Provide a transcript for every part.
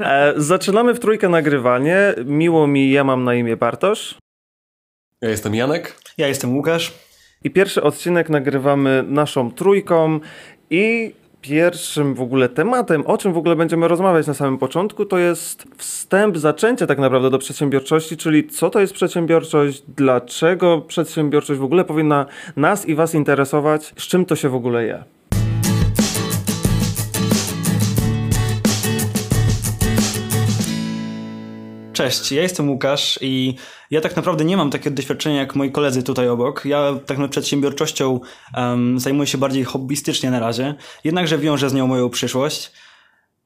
E, zaczynamy w trójkę nagrywanie. Miło mi, ja mam na imię Bartosz. Ja jestem Janek. Ja jestem Łukasz. I pierwszy odcinek nagrywamy naszą trójką i pierwszym w ogóle tematem, o czym w ogóle będziemy rozmawiać na samym początku, to jest wstęp, zaczęcie tak naprawdę do przedsiębiorczości, czyli co to jest przedsiębiorczość, dlaczego przedsiębiorczość w ogóle powinna nas i Was interesować, z czym to się w ogóle je. Cześć, ja jestem Łukasz i ja tak naprawdę nie mam takiego doświadczenia jak moi koledzy tutaj obok. Ja tak naprawdę przedsiębiorczością um, zajmuję się bardziej hobbystycznie na razie, jednakże wiążę z nią moją przyszłość.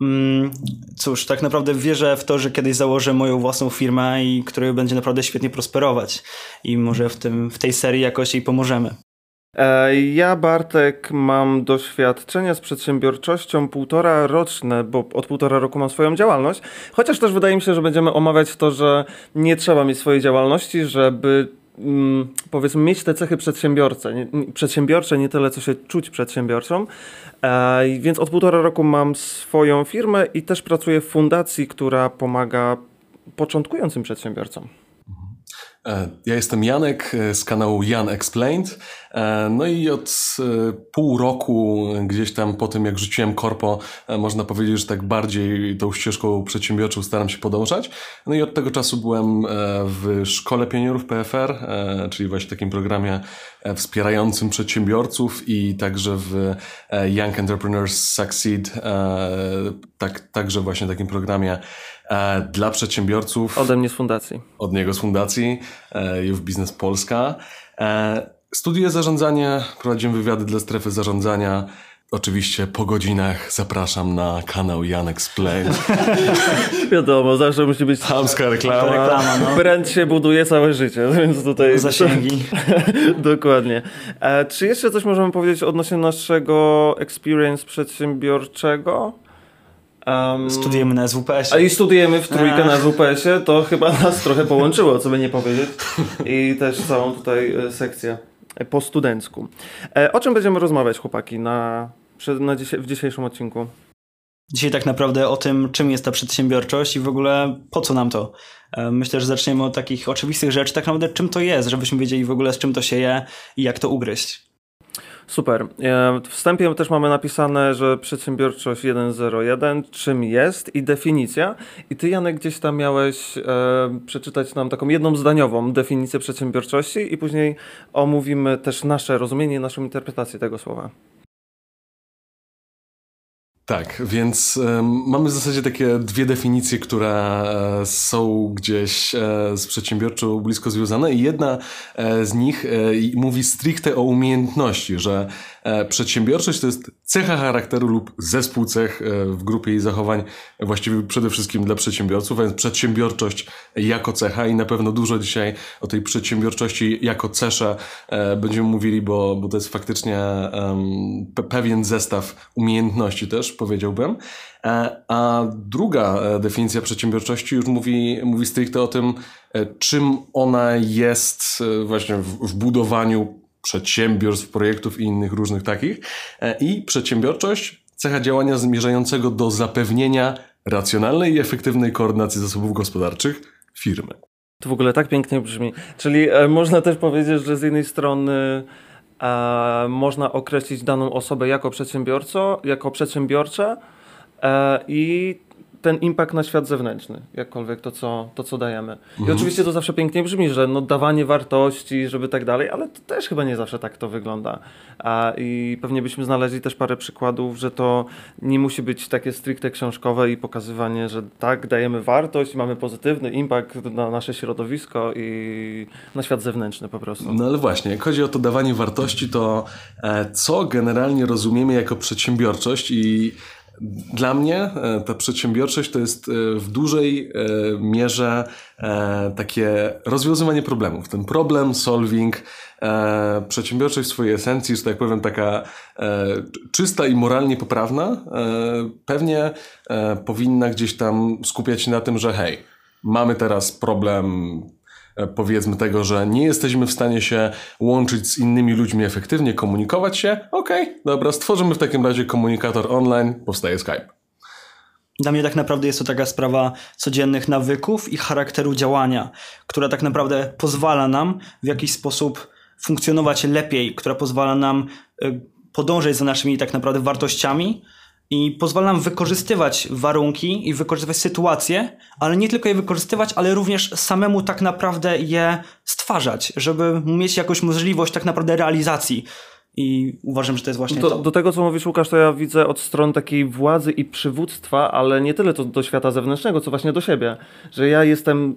Um, cóż, tak naprawdę wierzę w to, że kiedyś założę moją własną firmę i która będzie naprawdę świetnie prosperować i może w, tym, w tej serii jakoś jej pomożemy. E, ja, Bartek, mam doświadczenie z przedsiębiorczością półtora roczne, bo od półtora roku mam swoją działalność. Chociaż też wydaje mi się, że będziemy omawiać to, że nie trzeba mieć swojej działalności, żeby mm, powiedzmy mieć te cechy przedsiębiorcze. Nie, przedsiębiorcze, nie tyle co się czuć przedsiębiorcą. E, więc od półtora roku mam swoją firmę i też pracuję w fundacji, która pomaga początkującym przedsiębiorcom. E, ja jestem Janek e, z kanału Jan Explained. E, no i od pół roku, gdzieś tam po tym jak rzuciłem korpo, można powiedzieć, że tak bardziej tą ścieżką przedsiębiorczą staram się podążać. No i od tego czasu byłem w Szkole Pionierów PFR, czyli właśnie takim programie wspierającym przedsiębiorców i także w Young Entrepreneurs Succeed, tak, także właśnie takim programie dla przedsiębiorców. Ode mnie z fundacji. Od niego z fundacji, e, Youth Business Polska. E, studiuję zarządzanie, prowadzimy wywiady dla strefy zarządzania. Oczywiście po godzinach zapraszam na kanał Jan Explain. Wiadomo, zawsze musi być hamska reklama. reklama no. Brand się buduje całe życie, więc tutaj... Zasięgi. Dokładnie. E, czy jeszcze coś możemy powiedzieć odnośnie naszego experience przedsiębiorczego? Um, studujemy na SWPS. A i studujemy w trójkę na SWPS-ie, to chyba nas trochę połączyło, co by nie powiedzieć. I też całą tutaj e, sekcję po studencku. E, o czym będziemy rozmawiać, chłopaki, na, na dzisiaj, w dzisiejszym odcinku? Dzisiaj tak naprawdę o tym, czym jest ta przedsiębiorczość i w ogóle po co nam to. E, myślę, że zaczniemy od takich oczywistych rzeczy, tak naprawdę czym to jest, żebyśmy wiedzieli w ogóle z czym to się je i jak to ugryźć. Super. E, w wstępie też mamy napisane, że przedsiębiorczość 101, czym jest i definicja. I ty, Janek, gdzieś tam miałeś e, przeczytać nam taką jedną zdaniową definicję przedsiębiorczości i później omówimy też nasze rozumienie, naszą interpretację tego słowa. Tak, więc mamy w zasadzie takie dwie definicje, które e, są gdzieś e, z przedsiębiorczą blisko związane i jedna e, z nich mówi stricte o umiejętności, że przedsiębiorczość to jest cecha charakteru lub zespół cech w grupie jej zachowań właściwie przede wszystkim dla przedsiębiorców, więc przedsiębiorczość jako cecha i na pewno dużo dzisiaj o tej przedsiębiorczości jako cesze będziemy mówili, bo, bo to jest faktycznie pewien zestaw umiejętności też, powiedziałbym. E, a druga e, definicja przedsiębiorczości już mówi, mówi stricte o tym, e, czym ona jest właśnie w, w budowaniu przedsiębiorstw, projektów i innych różnych takich. I przedsiębiorczość, cecha działania zmierzającego do zapewnienia racjonalnej i efektywnej koordynacji zasobów gospodarczych firmy. To w ogóle tak pięknie brzmi. Czyli e, można też powiedzieć, że z jednej strony e, można określić daną osobę jako przedsiębiorcę, jako przedsiębiorcze e, i ten impact na świat zewnętrzny, jakkolwiek to, co, to, co dajemy. Mhm. I oczywiście to zawsze pięknie brzmi, że no, dawanie wartości, żeby tak dalej, ale to też chyba nie zawsze tak to wygląda. A, I pewnie byśmy znaleźli też parę przykładów, że to nie musi być takie stricte książkowe i pokazywanie, że tak, dajemy wartość, mamy pozytywny impact na nasze środowisko i na świat zewnętrzny po prostu. No ale właśnie, jak chodzi o to dawanie wartości, to e, co generalnie rozumiemy jako przedsiębiorczość i dla mnie e, ta przedsiębiorczość to jest e, w dużej e, mierze takie rozwiązywanie problemów. Ten problem solving, przedsiębiorczość w swojej esencji, że tak powiem, taka czysta i moralnie poprawna, pewnie powinna gdzieś tam skupiać się na tym, że hej, mamy teraz problem powiedzmy tego, że nie jesteśmy w stanie się łączyć z innymi ludźmi efektywnie, komunikować się, okej, okay, dobra, stworzymy w takim razie komunikator online, powstaje Skype. Dla mnie tak naprawdę jest to taka sprawa codziennych nawyków i charakteru działania, która tak naprawdę pozwala nam w jakiś sposób funkcjonować lepiej, która pozwala nam y, podążać za naszymi tak naprawdę wartościami i pozwala nam wykorzystywać warunki i wykorzystywać sytuacje, ale nie tylko je wykorzystywać, ale również samemu tak naprawdę je stwarzać, żeby mieć jakąś możliwość tak naprawdę realizacji i uważam, że to jest właśnie do, to. Do tego, co mówisz, Łukasz, to ja widzę od strony takiej władzy i przywództwa, ale nie tyle to do świata zewnętrznego, co właśnie do siebie. Że ja jestem,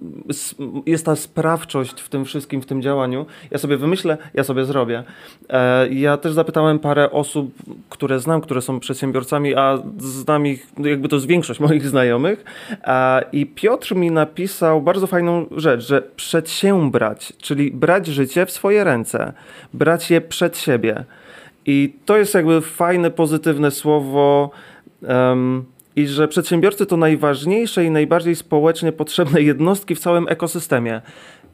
jest ta sprawczość w tym wszystkim, w tym działaniu. Ja sobie wymyślę, ja sobie zrobię. E, ja też zapytałem parę osób, które znam, które są przedsiębiorcami, a znam ich, jakby to jest większość moich znajomych. E, I Piotr mi napisał bardzo fajną rzecz, że przedsiębrać, czyli brać życie w swoje ręce, brać je przed siebie. I to jest jakby fajne, pozytywne słowo. Um, I że przedsiębiorcy to najważniejsze i najbardziej społecznie potrzebne jednostki w całym ekosystemie.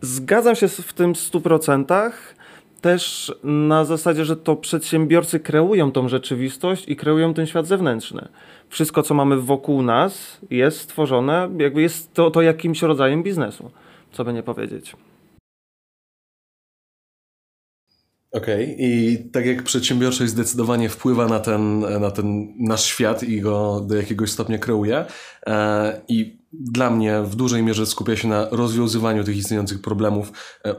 Zgadzam się w tym 100%. Też na zasadzie, że to przedsiębiorcy kreują tą rzeczywistość i kreują ten świat zewnętrzny. Wszystko, co mamy wokół nas, jest stworzone, jakby jest to, to jakimś rodzajem biznesu, co by nie powiedzieć. Okej, okay. i tak jak przedsiębiorczość zdecydowanie wpływa na ten, na ten nasz świat i go do jakiegoś stopnia kreuje, e, i dla mnie w dużej mierze skupia się na rozwiązywaniu tych istniejących problemów e,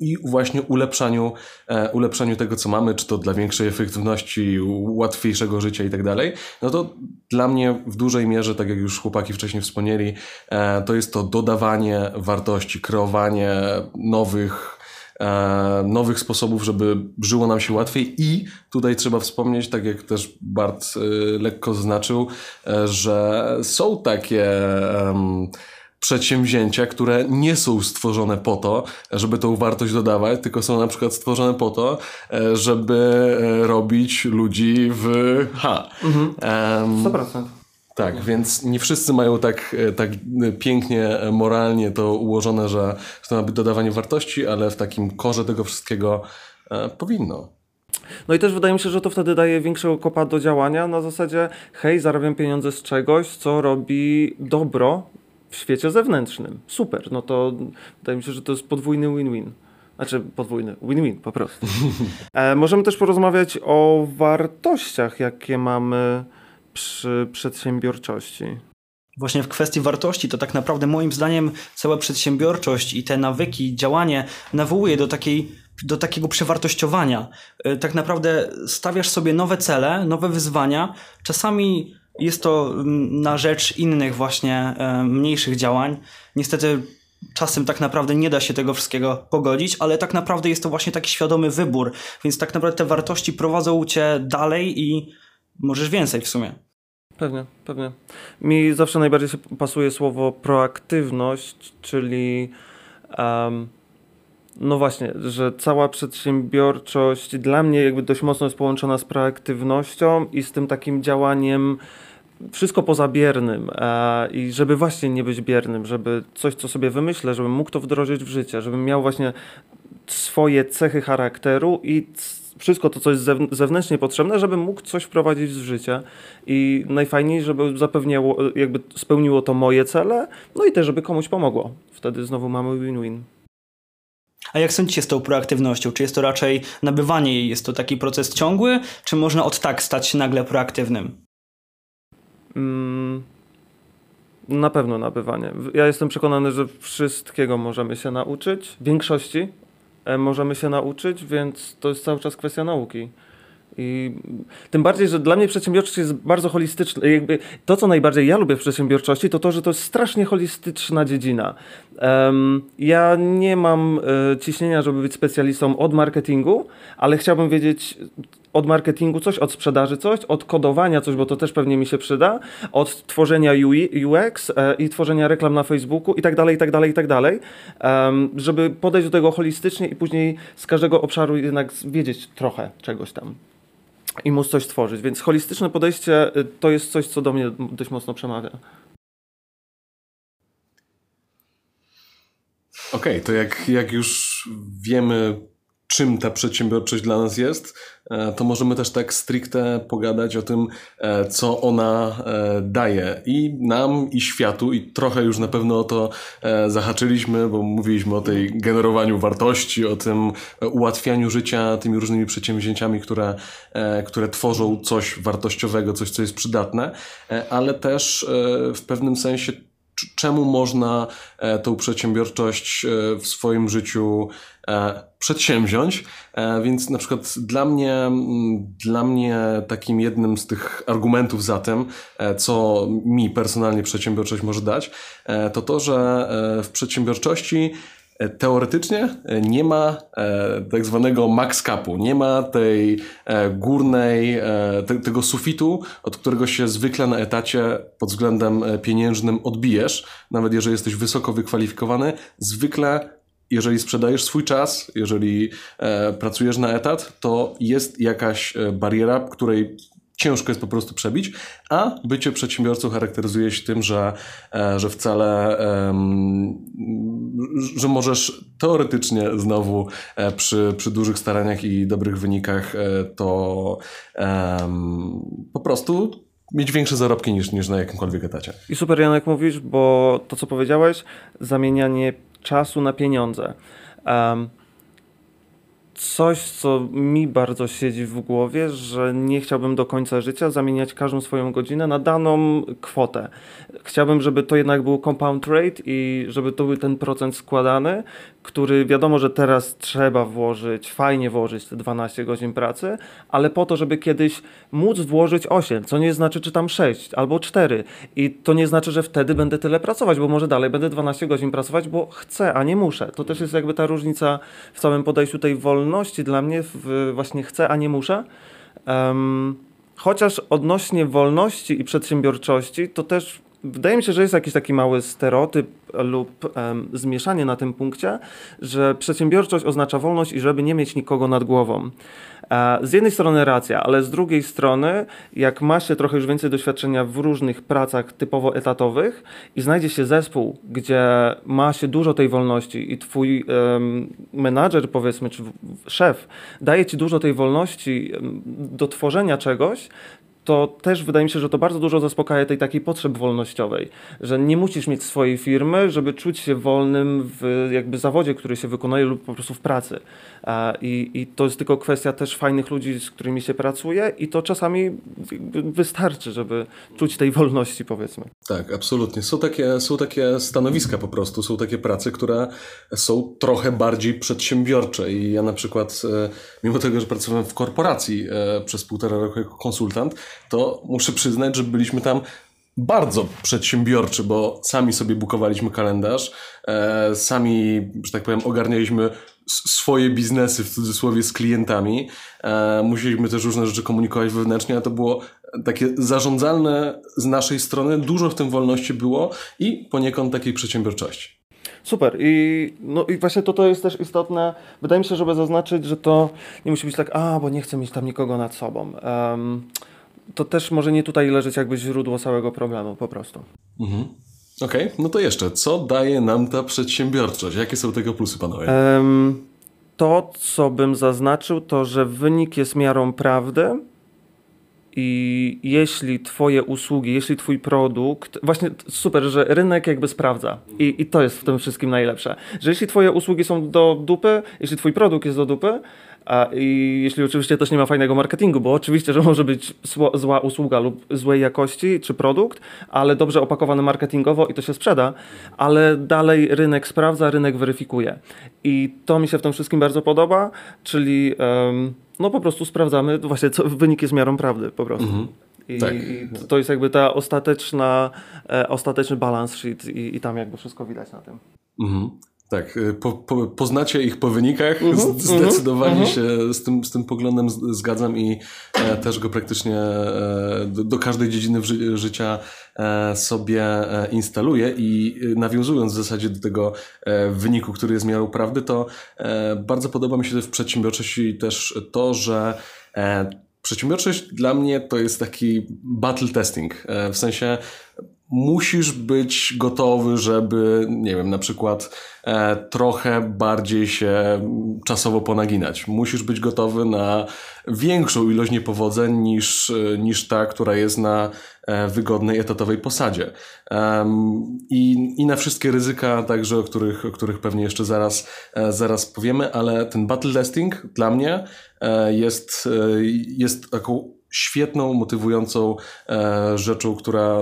i właśnie ulepszaniu, e, ulepszaniu tego, co mamy, czy to dla większej efektywności, łatwiejszego życia i tak dalej, no to dla mnie w dużej mierze, tak jak już chłopaki wcześniej wspomnieli, to jest to dodawanie wartości, kreowanie nowych E, nowych sposobów, żeby żyło nam się łatwiej i tutaj trzeba wspomnieć, tak jak też Bart e, lekko zaznaczył, e, że są takie przedsięwzięcia, które nie są stworzone po to, żeby tą wartość dodawać, tylko są na przykład stworzone po to, żeby robić ludzi w H. Mhm. Um, 100%. Tak, więc nie wszyscy mają tak, e, tak pięknie e, moralnie to ułożone, że to ma być dodawanie wartości, ale w takim korze tego wszystkiego e, powinno. No i też wydaje mi się, że to wtedy daje większego kopa do działania na zasadzie hej, zarabiam pieniądze z czegoś, co robi dobro w świecie zewnętrznym. Super, no to wydaje mi się, że to jest podwójny win-win. Znaczy podwójny, win-win po prostu. e, możemy też porozmawiać o wartościach, jakie mamy przy przedsiębiorczości? Właśnie w kwestii wartości, to tak naprawdę moim zdaniem cała przedsiębiorczość i te nawyki, działanie nawołuje do takiej do takiego przewartościowania. E, tak naprawdę stawiasz sobie nowe cele, nowe wyzwania. Czasami jest to mm, na rzecz innych właśnie e, mniejszych działań. Niestety czasem tak naprawdę nie da się tego wszystkiego pogodzić, ale tak naprawdę jest to właśnie taki świadomy wybór, więc tak naprawdę te wartości prowadzą cię dalej i możesz więcej w sumie. Pewnie, pewnie. Mi zawsze najbardziej się pasuje słowo proaktywność, czyli um, no właśnie, że cała przedsiębiorczość dla mnie jakby dość mocno jest połączona z proaktywnością i z tym takim działaniem wszystko poza biernym e, i żeby właśnie nie być biernym, żeby coś, co sobie wymyślę, żebym mógł to wdrożyć w życie, żebym miał właśnie swoje cechy charakteru i wszystko to, co jest zewnętrznie potrzebne, żeby mógł coś wprowadzić w życie. I najfajniej, żeby zapewniało, jakby spełniło to moje cele, no i też, żeby komuś pomogło. Wtedy znowu mamy win-win. A jak sądzicie z tą proaktywnością? Czy jest to raczej nabywanie jej? Jest to taki proces ciągły, czy można od tak stać się nagle proaktywnym? Mm, na pewno nabywanie. Ja jestem przekonany, że wszystkiego możemy się nauczyć, większości E, możemy się nauczyć, więc to jest cały czas kwestia nauki. I tym bardziej, że dla mnie przedsiębiorczość jest bardzo holistyczna. Jakby to, co najbardziej ja lubię w przedsiębiorczości, to to, że to jest strasznie holistyczna dziedzina. Ja nie mam e, ciśnienia, żeby być specjalistą od marketingu, ale chciałbym wiedzieć od marketingu coś, od sprzedaży coś, od kodowania coś, bo to też pewnie mi się przyda, od tworzenia UX e, i tworzenia reklam na Facebooku i tak dalej, i tak dalej, i tak dalej, żeby podejść do tego holistycznie i później z każdego obszaru jednak wiedzieć trochę czegoś tam i móc coś tworzyć. Więc holistyczne podejście y, to jest coś, co do mnie dość mocno przemawia. Okej, okay, to jak, jak już wiemy, czym ta przedsiębiorczość dla nas jest, e, to możemy też tak stricte pogadać o tym, e, co ona e, daje i nam, i światu, i trochę już na pewno o to zahaczyliśmy, bo mówiliśmy o tej generowaniu wartości, o tym ułatwianiu życia tymi różnymi przedsięwzięciami, które, które tworzą coś wartościowego, coś, co jest przydatne, ale też w pewnym sensie czemu można tą przedsiębiorczość w swoim życiu E, przedsięwziąć. E, więc na przykład dla mnie, dla mnie takim jednym z tych argumentów za tym, e, co mi personalnie przedsiębiorczość może dać, to to, że w przedsiębiorczości teoretycznie nie ma tak zwanego max capu, nie ma tej górnej, tego sufitu, od którego się zwykle na etacie pod względem pieniężnym odbijesz, nawet jeżeli jesteś wysoko wykwalifikowany, zwykle jeżeli sprzedajesz swój czas, jeżeli e, pracujesz na etat, to jest jakaś e, bariera, której ciężko jest po prostu przebić, a bycie przedsiębiorcą charakteryzuje się tym, że, e, że wcale, że możesz teoretycznie znowu e, przy, przy dużych staraniach i dobrych wynikach to po prostu mieć większe zarobki niż, niż na jakimkolwiek etacie. I super Janek mówisz, bo to co powiedziałeś, zamienianie czasu na pieniądze. Um, coś, co mi bardzo siedzi w głowie, że nie chciałbym do końca życia zamieniać każdą swoją godzinę na daną kwotę. Chciałbym, żeby to jednak był compound rate i żeby to był ten procent składany, który wiadomo, że teraz trzeba włożyć, fajnie włożyć te 12 godzin pracy, ale po to, żeby kiedyś móc włożyć 8, co nie znaczy, czy tam 6 albo 4. I to nie znaczy, że wtedy będę tyle pracować, bo może dalej będę 12 godzin pracować, bo chcę, a nie muszę. To też jest jakby ta różnica w całym podejściu tej wolności dla mnie, w właśnie chcę, a nie muszę. Um, chociaż odnośnie wolności i przedsiębiorczości, to też wydaje mi się, że jest jakiś taki mały stereotyp lub um, zmieszanie na tym punkcie, że przedsiębiorczość oznacza wolność i żeby nie mieć nikogo nad głową. E, z jednej strony racja, ale z drugiej strony, jak ma się trochę już więcej doświadczenia w różnych pracach typowo etatowych i znajdzie się zespół, gdzie ma się dużo tej wolności i twój um, menadżer, powiedzmy, czy szef daje ci dużo tej wolności do tworzenia czegoś, to też wydaje mi się, że to bardzo dużo zaspokaja tej takiej potrzeb wolnościowej, że nie musisz mieć swojej firmy, żeby czuć się wolnym w jakby zawodzie, który się wykonuje lub po prostu w pracy. I, I to jest tylko kwestia też fajnych ludzi, z którymi się pracuje i to czasami wystarczy, żeby czuć tej wolności powiedzmy. Tak, absolutnie. Są takie, są takie stanowiska po prostu, są takie prace, które są trochę bardziej przedsiębiorcze i ja na przykład, e, mimo tego, że pracowałem w korporacji e, przez półtora roku jako konsultant, to muszę przyznać, że byliśmy tam bardzo przedsiębiorczy, bo sami sobie bukowaliśmy kalendarz, e, sami, że tak powiem, ogarnialiśmy swoje biznesy w cudzysłowie z klientami. E, musieliśmy też różne rzeczy komunikować wewnętrznie, a to było takie zarządzalne z naszej strony. Dużo w tym wolności było i poniekąd takiej przedsiębiorczości. Super. I, no, I właśnie to, to jest też istotne. Wydaje mi się, żeby zaznaczyć, że to nie musi być tak, a, bo nie chcę mieć tam nikogo nad sobą. Um, to też może nie tutaj leżeć jakby źródło całego problemu po prostu. Mhm. Okej, okay. no to jeszcze, co daje nam ta przedsiębiorczość? Jakie są tego plusy, panowie? Um, to, co bym zaznaczył, to, że wynik jest miarą prawdy i jeśli twoje usługi, jeśli twój produkt, właśnie super, że rynek jakby sprawdza i, i to jest w tym wszystkim najlepsze, że jeśli twoje usługi są do dupy, jeśli twój produkt jest do dupy, a, I jeśli oczywiście też nie ma fajnego marketingu, bo oczywiście, że może być zła usługa lub złej jakości czy produkt, ale dobrze opakowany marketingowo i to się sprzeda, ale dalej rynek sprawdza, rynek weryfikuje. I to mi się w tym wszystkim bardzo podoba, czyli um, no po prostu sprawdzamy, właśnie co, wynik jest miarą prawdy po prostu. Mhm. I, tak. I, to jest jakby ta ostateczna, e, ostateczny balance sheet i, i, tam jakby wszystko widać na tym. Mhm. Tak, y, po, po, poznacie ich po wynikach. Uh -huh, Zdecydowanie uh -huh. się z tym, z tym poglądem zgadzam i e, też go praktycznie e, do, do, każdej dziedziny ży życia e, sobie e, instaluję. I y, nawiązując w zasadzie do tego e, wyniku, który jest miarą prawdy, to e, bardzo podoba mi się w przedsiębiorczości też to, że Przedsiębiorczość dla mnie to jest taki battle testing. W sensie musisz być gotowy, żeby, nie wiem, na przykład e, trochę bardziej się czasowo ponaginać. Musisz być gotowy na większą ilość niepowodzeń niż, e, niż ta, która jest na e, wygodnej etatowej posadzie. Um, i, I na wszystkie ryzyka, także o których, o których pewnie jeszcze zaraz, e, zaraz powiemy, ale ten battle testing dla mnie e, jest, e, jest taką świetną, motywującą e, rzeczą, która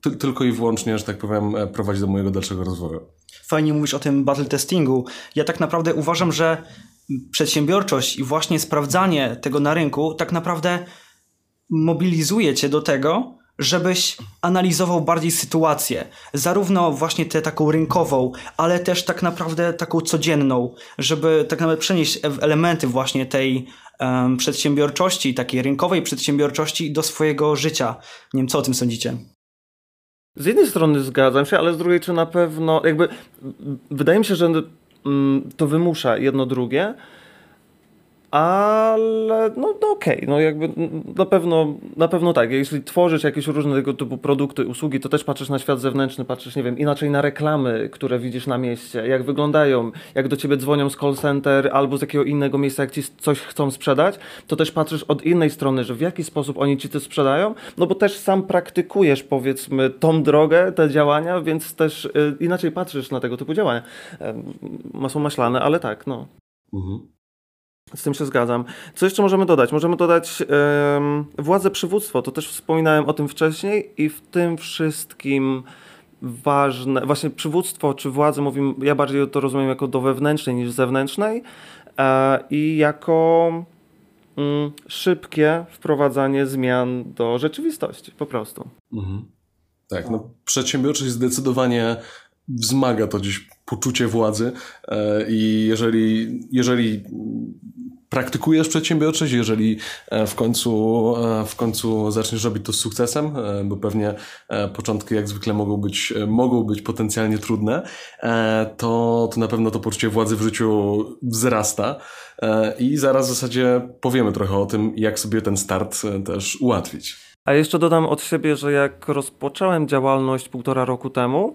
ty, tylko i wyłącznie, że tak powiem, e, prowadzi do mojego dalszego rozwoju. Fajnie mówisz o tym battle testingu. Ja tak naprawdę uważam, że przedsiębiorczość i właśnie sprawdzanie tego na rynku tak naprawdę mobilizuje cię do tego, żebyś analizował bardziej sytuację, zarówno właśnie tę taką rynkową, ale też tak naprawdę taką codzienną, żeby tak naprawdę przenieść elementy właśnie tej przedsiębiorczości, takiej rynkowej przedsiębiorczości do swojego życia. Nie wiem, co o tym sądzicie? Z jednej strony zgadzam się, ale z drugiej, czy na pewno, jakby, wydaje mi się, że mm, to wymusza jedno drugie, ale no okej, okay. no jakby na pewno, na pewno tak. Jeśli tworzysz jakieś różne tego typu produkty, usługi, to też patrzysz na świat zewnętrzny, patrzysz, nie wiem, inaczej na reklamy, które widzisz na mieście, jak wyglądają, jak do ciebie dzwonią z call center albo z jakiego innego miejsca, jak ci coś chcą sprzedać, to też patrzysz od innej strony, że w jaki sposób oni ci to sprzedają, no bo też sam praktykujesz powiedzmy tą drogę, te działania, więc też y, inaczej patrzysz na tego typu działania. Są maślane, ale tak, no. Mhm. Z tym się zgadzam. Co jeszcze możemy dodać? Możemy dodać um, władzę przywództwo. To też wspominałem o tym wcześniej i w tym wszystkim ważne, właśnie przywództwo czy władzę, mówimy, ja bardziej to rozumiem jako do wewnętrznej niż zewnętrznej e, i jako mm, szybkie wprowadzanie zmian do rzeczywistości po prostu. Mhm. Tak, no przedsiębiorczość zdecydowanie wzmaga to dziś poczucie władzy e, i jeżeli, jeżeli praktykujesz przedsiębiorczość, jeżeli e, w końcu, e, w końcu zaczniesz robić to z sukcesem, bo pewnie początki jak zwykle mogą być, mogą być potencjalnie trudne, to, to na pewno to poczucie władzy w życiu wzrasta i zaraz w zasadzie powiemy trochę o tym, jak sobie ten start też ułatwić. A jeszcze dodam od siebie, że jak rozpocząłem działalność półtora roku temu,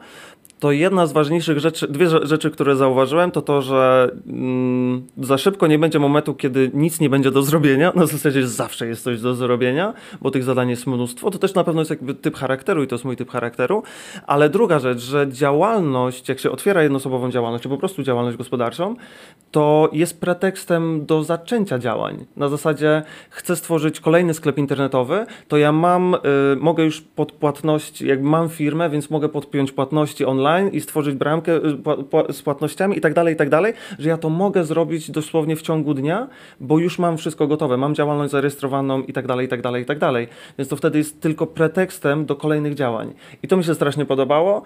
to jedna z ważniejszych rzeczy, dwie rzeczy, które zauważyłem, to to, że mm, za szybko nie będzie momentu, kiedy nic nie będzie do zrobienia. Na zasadzie zawsze jest coś do zrobienia, bo tych zadań jest mnóstwo. To też na pewno jest jakby typ charakteru i to jest mój typ charakteru. Ale druga rzecz, że działalność, jak się otwiera jednoosobową działalność, czy po prostu działalność gospodarczą, to jest pretekstem do zaczęcia działań. Na zasadzie chcę stworzyć kolejny sklep internetowy, to ja mam, y, mogę już pod płatność, jakby mam firmę, więc mogę podpiąć płatności online online i stworzyć bramkę y, z płatnościami i tak dalej, i tak dalej, że ja to mogę zrobić dosłownie w ciągu dnia, bo już mam wszystko gotowe, mam działalność zarejestrowaną i tak dalej, i tak dalej, i tak dalej. Więc to wtedy jest tylko pretekstem do kolejnych działań. I to mi się strasznie podobało,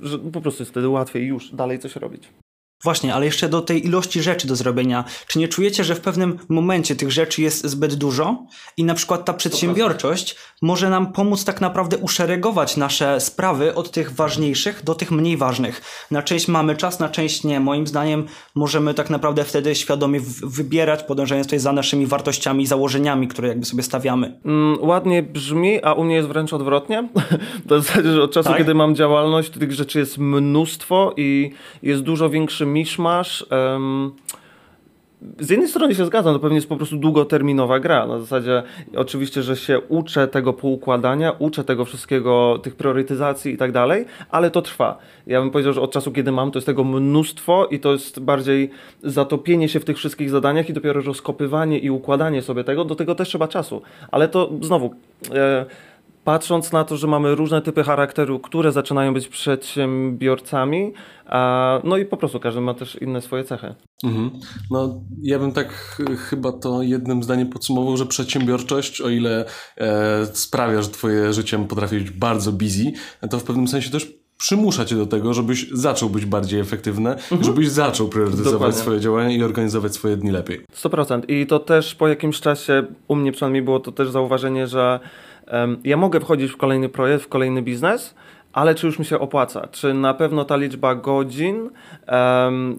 że po prostu jest wtedy łatwiej już dalej coś robić. Właśnie, ale jeszcze do tej ilości rzeczy do zrobienia. Czy nie czujecie, że w pewnym momencie tych rzeczy jest zbyt dużo i na przykład ta przedsiębiorczość może nam pomóc tak naprawdę uszeregować nasze sprawy od tych ważniejszych do tych mniej ważnych. Na część mamy czas, na część nie. Moim zdaniem możemy tak naprawdę wtedy świadomie wybierać, podążając tutaj za naszymi wartościami i założeniami, które jakby sobie stawiamy. Mm, ładnie brzmi, a u mnie jest wręcz odwrotnie. to zasadzie, że od czasu, tak? kiedy mam działalność, tych rzeczy jest mnóstwo i jest dużo większy miszmasz. Um, z jednej strony się zgadzam, to pewnie jest po prostu długoterminowa gra. Na zasadzie oczywiście, że się uczę tego poukładania, uczę tego wszystkiego, tych priorytetyzacji i tak dalej, ale to trwa. Ja bym powiedział, że od czasu, kiedy mam, to jest tego mnóstwo i to jest bardziej zatopienie się w tych wszystkich zadaniach i dopiero rozkopywanie i układanie sobie tego, do tego też trzeba czasu. Ale to znowu... E, patrząc na to, że mamy różne typy charakteru, które zaczynają być przedsiębiorcami, a, no i po prostu każdy ma też inne swoje cechy. Mhm. No, ja bym tak chyba to jednym zdaniem podsumował, że przedsiębiorczość, o ile e, sprawia, że twoje życie potrafi być bardzo busy, to w pewnym sensie też przymusza cię do tego, żebyś zaczął być bardziej efektywny, mhm. żebyś zaczął priorytetyzować Dokładnie. swoje działania i organizować swoje dni lepiej. 100%. I to też po jakimś czasie, u mnie przynajmniej było to też zauważenie, że ja mogę wchodzić w kolejny projekt, w kolejny biznes, ale czy już mi się opłaca? Czy na pewno ta liczba godzin um,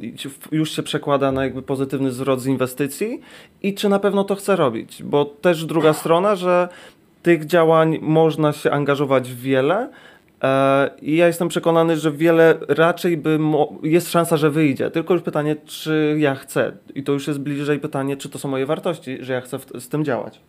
już się przekłada na jakby pozytywny zwrot z inwestycji i czy na pewno to chcę robić? Bo też druga strona, że tych działań można się angażować w wiele. E, I ja jestem przekonany, że wiele raczej by jest szansa, że wyjdzie. Tylko już pytanie, czy ja chcę. I to już jest bliżej pytanie, czy to są moje wartości, że ja chcę z tym działać.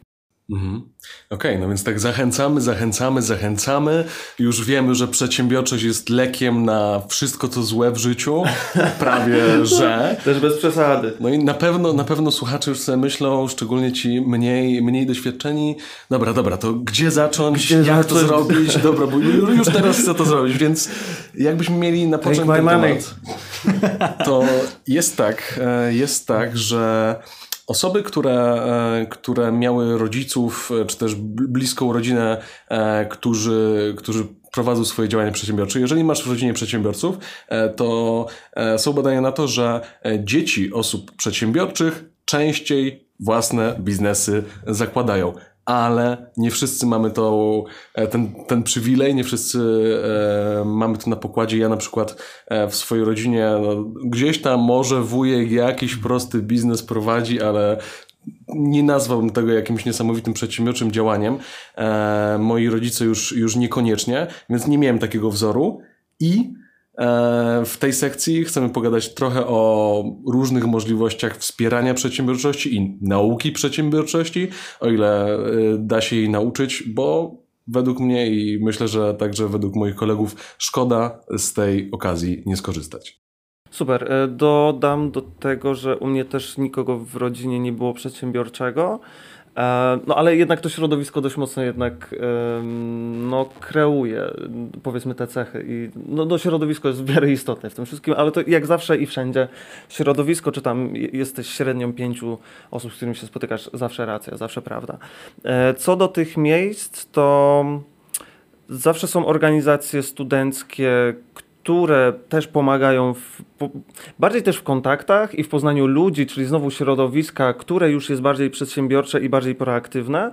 Mhm. Okej, okay, no więc tak zachęcamy, zachęcamy, zachęcamy. Już wiemy, że przedsiębiorczość jest lekiem na wszystko, co złe w życiu. Prawie, że. Też bez przesady. No i na pewno, na pewno słuchacze już sobie myślą, szczególnie ci mniej, mniej doświadczeni. Dobra, dobra, to gdzie zacząć? Gdzie jak zacząć? to zrobić? Dobra, bo już teraz chcę to zrobić, więc jakbyśmy mieli na początek temat, to jest tak, e, jest tak, że Osoby, które, e, które miały rodziców, e, czy też bliską rodzinę, e, którzy, którzy prowadzą swoje działania przedsiębiorcze. Jeżeli masz w rodzinie przedsiębiorców, to są badania na to, że dzieci osób przedsiębiorczych częściej własne biznesy zakładają ale nie wszyscy mamy to, e, ten, ten przywilej, nie wszyscy e, mamy to na pokładzie. Ja na przykład e, w swojej rodzinie no, gdzieś tam może wujek jakiś prosty biznes prowadzi, ale nie nazwałbym tego jakimś niesamowitym przedsiębiorczym działaniem. E, moi rodzice już, już niekoniecznie, więc nie miałem takiego wzoru i w tej sekcji chcemy pogadać trochę o różnych możliwościach wspierania przedsiębiorczości i nauki przedsiębiorczości, o ile e, da się jej nauczyć, bo według mnie i myślę, że także według moich kolegów szkoda z tej okazji nie skorzystać. Super. E, dodam do tego, że u mnie też nikogo w rodzinie nie było przedsiębiorczego. E, no ale jednak to środowisko dość mocno jednak no, kreuje powiedzmy te cechy i no, no środowisko jest w miarę istotne w tym wszystkim, ale to jak zawsze i wszędzie środowisko, czy tam jesteś średnią pięciu osób, z którymi się spotykasz, zawsze racja, zawsze prawda. E, co do tych miejsc, to zawsze są organizacje studenckie, które też pomagają w, bardziej też w kontaktach i w poznaniu ludzi, czyli znowu środowiska, które już jest bardziej przedsiębiorcze i bardziej proaktywne.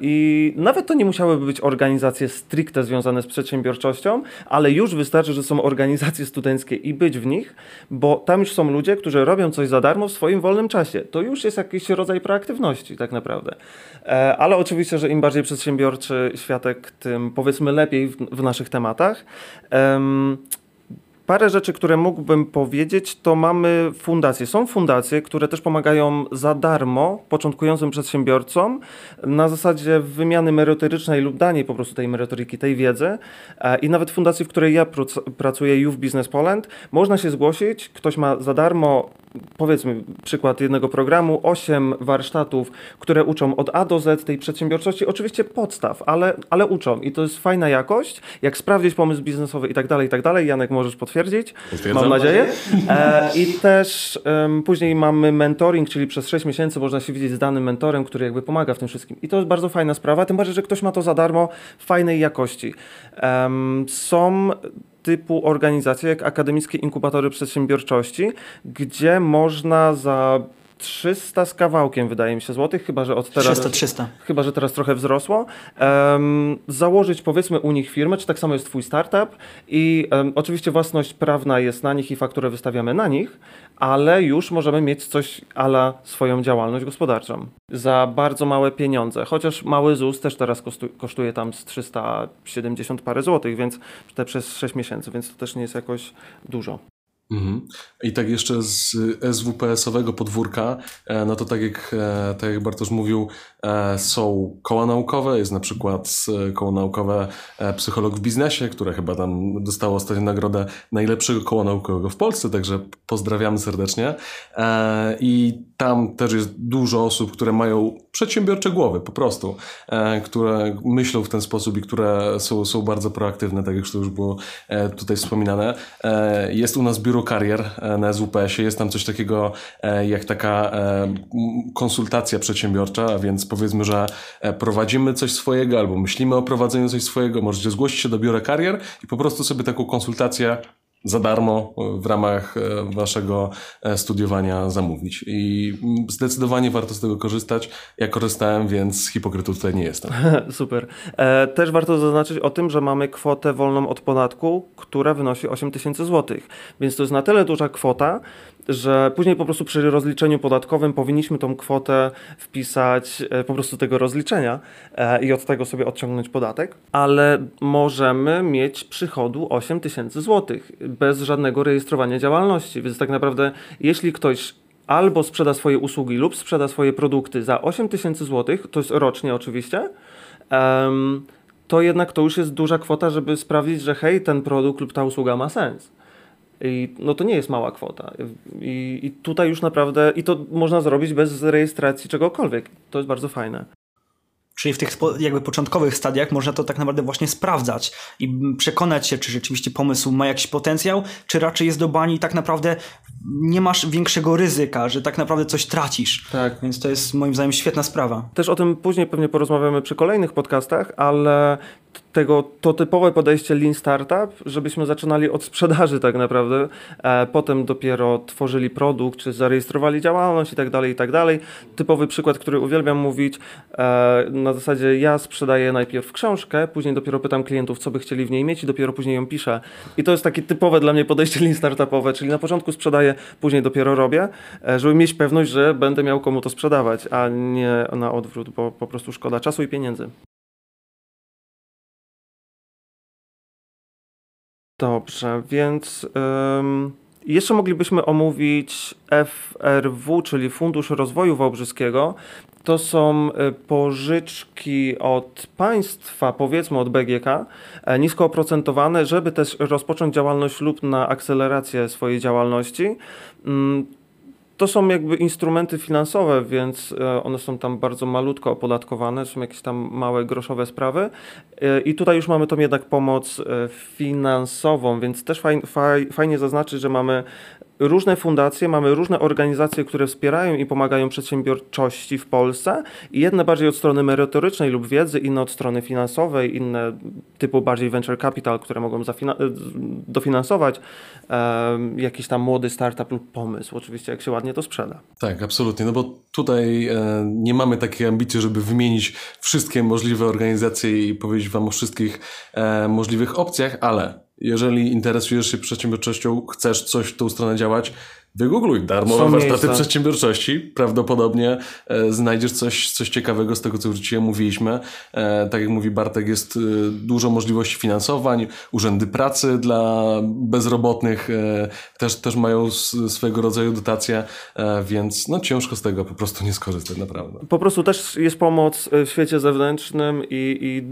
I nawet to nie musiałyby być organizacje stricte związane z przedsiębiorczością, ale już wystarczy, że są organizacje studenckie i być w nich, bo tam już są ludzie, którzy robią coś za darmo w swoim wolnym czasie. To już jest jakiś rodzaj proaktywności tak naprawdę. E, ale oczywiście, że im bardziej przedsiębiorczy światek, tym powiedzmy lepiej w naszych tematach. Parę rzeczy, które mógłbym powiedzieć, to mamy fundacje. Są fundacje, które też pomagają za darmo początkującym przedsiębiorcom na zasadzie wymiany merytorycznej lub danej po prostu tej merytoryki, tej wiedzy. E, I nawet fundacji, w której ja pracuję, Youth Business Poland, można się zgłosić, ktoś ma za darmo powiedzmy przykład jednego programu, 8 warsztatów, które uczą od A do Z tej przedsiębiorczości, oczywiście podstaw, ale, ale uczą i to jest fajna jakość, jak sprawdzić pomysł biznesowy i tak dalej, i tak dalej. Janek, możesz potwierdzić, Potwierdzam. mam nadzieję. E, I też um, później mamy mentoring, czyli przez 6 miesięcy można się widzieć z danym mentorem, który jakby pomaga w tym wszystkim. I to jest bardzo fajna sprawa, tym bardziej, że ktoś ma to za darmo w fajnej jakości. Um, są typu organizacje jak akademickie inkubatory przedsiębiorczości, gdzie można za 300 z kawałkiem, wydaje mi się, złotych, chyba że od teraz. 300, 300. Chyba, że teraz trochę wzrosło. Um, założyć powiedzmy u nich firmę, czy tak samo jest Twój startup i um, oczywiście własność prawna jest na nich i fakturę wystawiamy na nich, ale już możemy mieć coś ala swoją działalność gospodarczą za bardzo małe pieniądze. Chociaż mały ZUS też teraz kosztuje, kosztuje tam z 370 parę złotych, więc te przez 6 miesięcy, więc to też nie jest jakoś dużo. Mhm. I tak jeszcze z SWPS-owego podwórka, e, no to tak jak, e, tak jak Bartosz mówił, e, są koła naukowe, jest na przykład koło naukowe Psycholog w biznesie, które chyba tam dostało ostatnio nagrodę najlepszego koła naukowego w Polsce, także pozdrawiamy serdecznie. I tam też jest dużo osób, które mają przedsiębiorcze głowy po prostu, które myślą w ten sposób i które są, są bardzo proaktywne, tak jak to już było tutaj wspominane. Jest u nas biuro karier e, na SWPS-ie. Jest tam coś takiego e, jak taka e, konsultacja przedsiębiorcza, a więc powiedzmy, że prowadzimy coś swojego albo myślimy o prowadzeniu coś swojego. Możecie zgłosić się do biura karier i po prostu sobie taką konsultację za darmo w ramach waszego studiowania zamówić. I zdecydowanie warto z tego korzystać. Ja korzystałem, więc hipokrytą tutaj nie jestem. Super. też warto zaznaczyć o tym, że mamy kwotę wolną od podatku, która wynosi 8 tysięcy złotych. Więc to jest na tyle duża kwota, że później po prostu przy rozliczeniu podatkowym powinniśmy tą kwotę wpisać e, po prostu tego rozliczenia e, i od tego sobie odciągnąć podatek, ale możemy mieć przychodu 8 tysięcy złotych bez żadnego rejestrowania działalności, więc tak naprawdę jeśli ktoś albo sprzeda swoje usługi lub sprzeda swoje produkty za 8 tysięcy złotych, to jest rocznie oczywiście, to jednak to już jest duża kwota, żeby sprawdzić, że hej, ten produkt lub ta usługa ma sens. I no to nie jest mała kwota. I, I tutaj już naprawdę, i to można zrobić bez rejestracji czegokolwiek. To jest bardzo fajne. Czyli w tych jakby początkowych stadiach można to tak naprawdę właśnie sprawdzać i przekonać się, czy rzeczywiście pomysł ma jakiś potencjał, czy raczej jest do bani i tak naprawdę nie masz większego ryzyka, że tak naprawdę coś tracisz. Tak. Więc to jest moim zdaniem świetna sprawa. Też o tym później pewnie porozmawiamy przy kolejnych podcastach, ale tego, to typowe podejście Lean Startup, żebyśmy zaczynali od sprzedaży tak naprawdę, e, potem dopiero tworzyli produkt, czy zarejestrowali działalność i tak dalej, i tak dalej. Typowy przykład, który uwielbiam mówić, e, na zasadzie ja sprzedaję najpierw książkę, później dopiero pytam klientów, co by chcieli w niej mieć i dopiero później ją piszę. I to jest takie typowe dla mnie podejście Lean Startupowe, czyli na początku sprzedaję, później dopiero robię, e, żeby mieć pewność, że będę miał komu to sprzedawać, a nie na odwrót, bo po prostu szkoda czasu i pieniędzy. Dobrze, więc ym, jeszcze moglibyśmy omówić FRW, czyli Fundusz Rozwoju Wałbrzyskiego. To są y, pożyczki od państwa, powiedzmy od BGK, e, nisko oprocentowane, żeby też rozpocząć działalność lub na akcelerację swojej działalności. Mm, to są jakby instrumenty finansowe, więc e, one są tam bardzo malutko opodatkowane, są jakieś tam małe groszowe sprawy. E, I tutaj już mamy tą jednak pomoc e, finansową, więc też fajnie zaznaczyć, że mamy różne fundacje, mamy różne organizacje, które wspierają i pomagają przedsiębiorczości w Polsce. I jedne bardziej od strony merytorycznej lub wiedzy, inne od strony finansowej, inne typu bardziej venture capital, które mogą dofinansować um, jakiś tam młody startup lub pomysł, oczywiście jak się ładnie to sprzeda. Tak, absolutnie, no bo tutaj e, nie mamy takiej ambicji, żeby wymienić wszystkie możliwe organizacje i powiedzieć wam o wszystkich e, możliwych opcjach, ale jeżeli interesujesz się przedsiębiorczością, chcesz coś w tą stronę działać, wygoogluj darmowe Są warsztaty miejsca. przedsiębiorczości. Prawdopodobnie e, znajdziesz coś, coś ciekawego z tego, co już dzisiaj mówiliśmy. E, tak jak mówi Bartek, jest e, dużo możliwości finansowań, urzędy pracy dla bezrobotnych e, też, też mają swego rodzaju dotacje, e, więc no ciężko z tego po prostu nie skorzystać, naprawdę. Po prostu też jest pomoc w świecie zewnętrznym i, i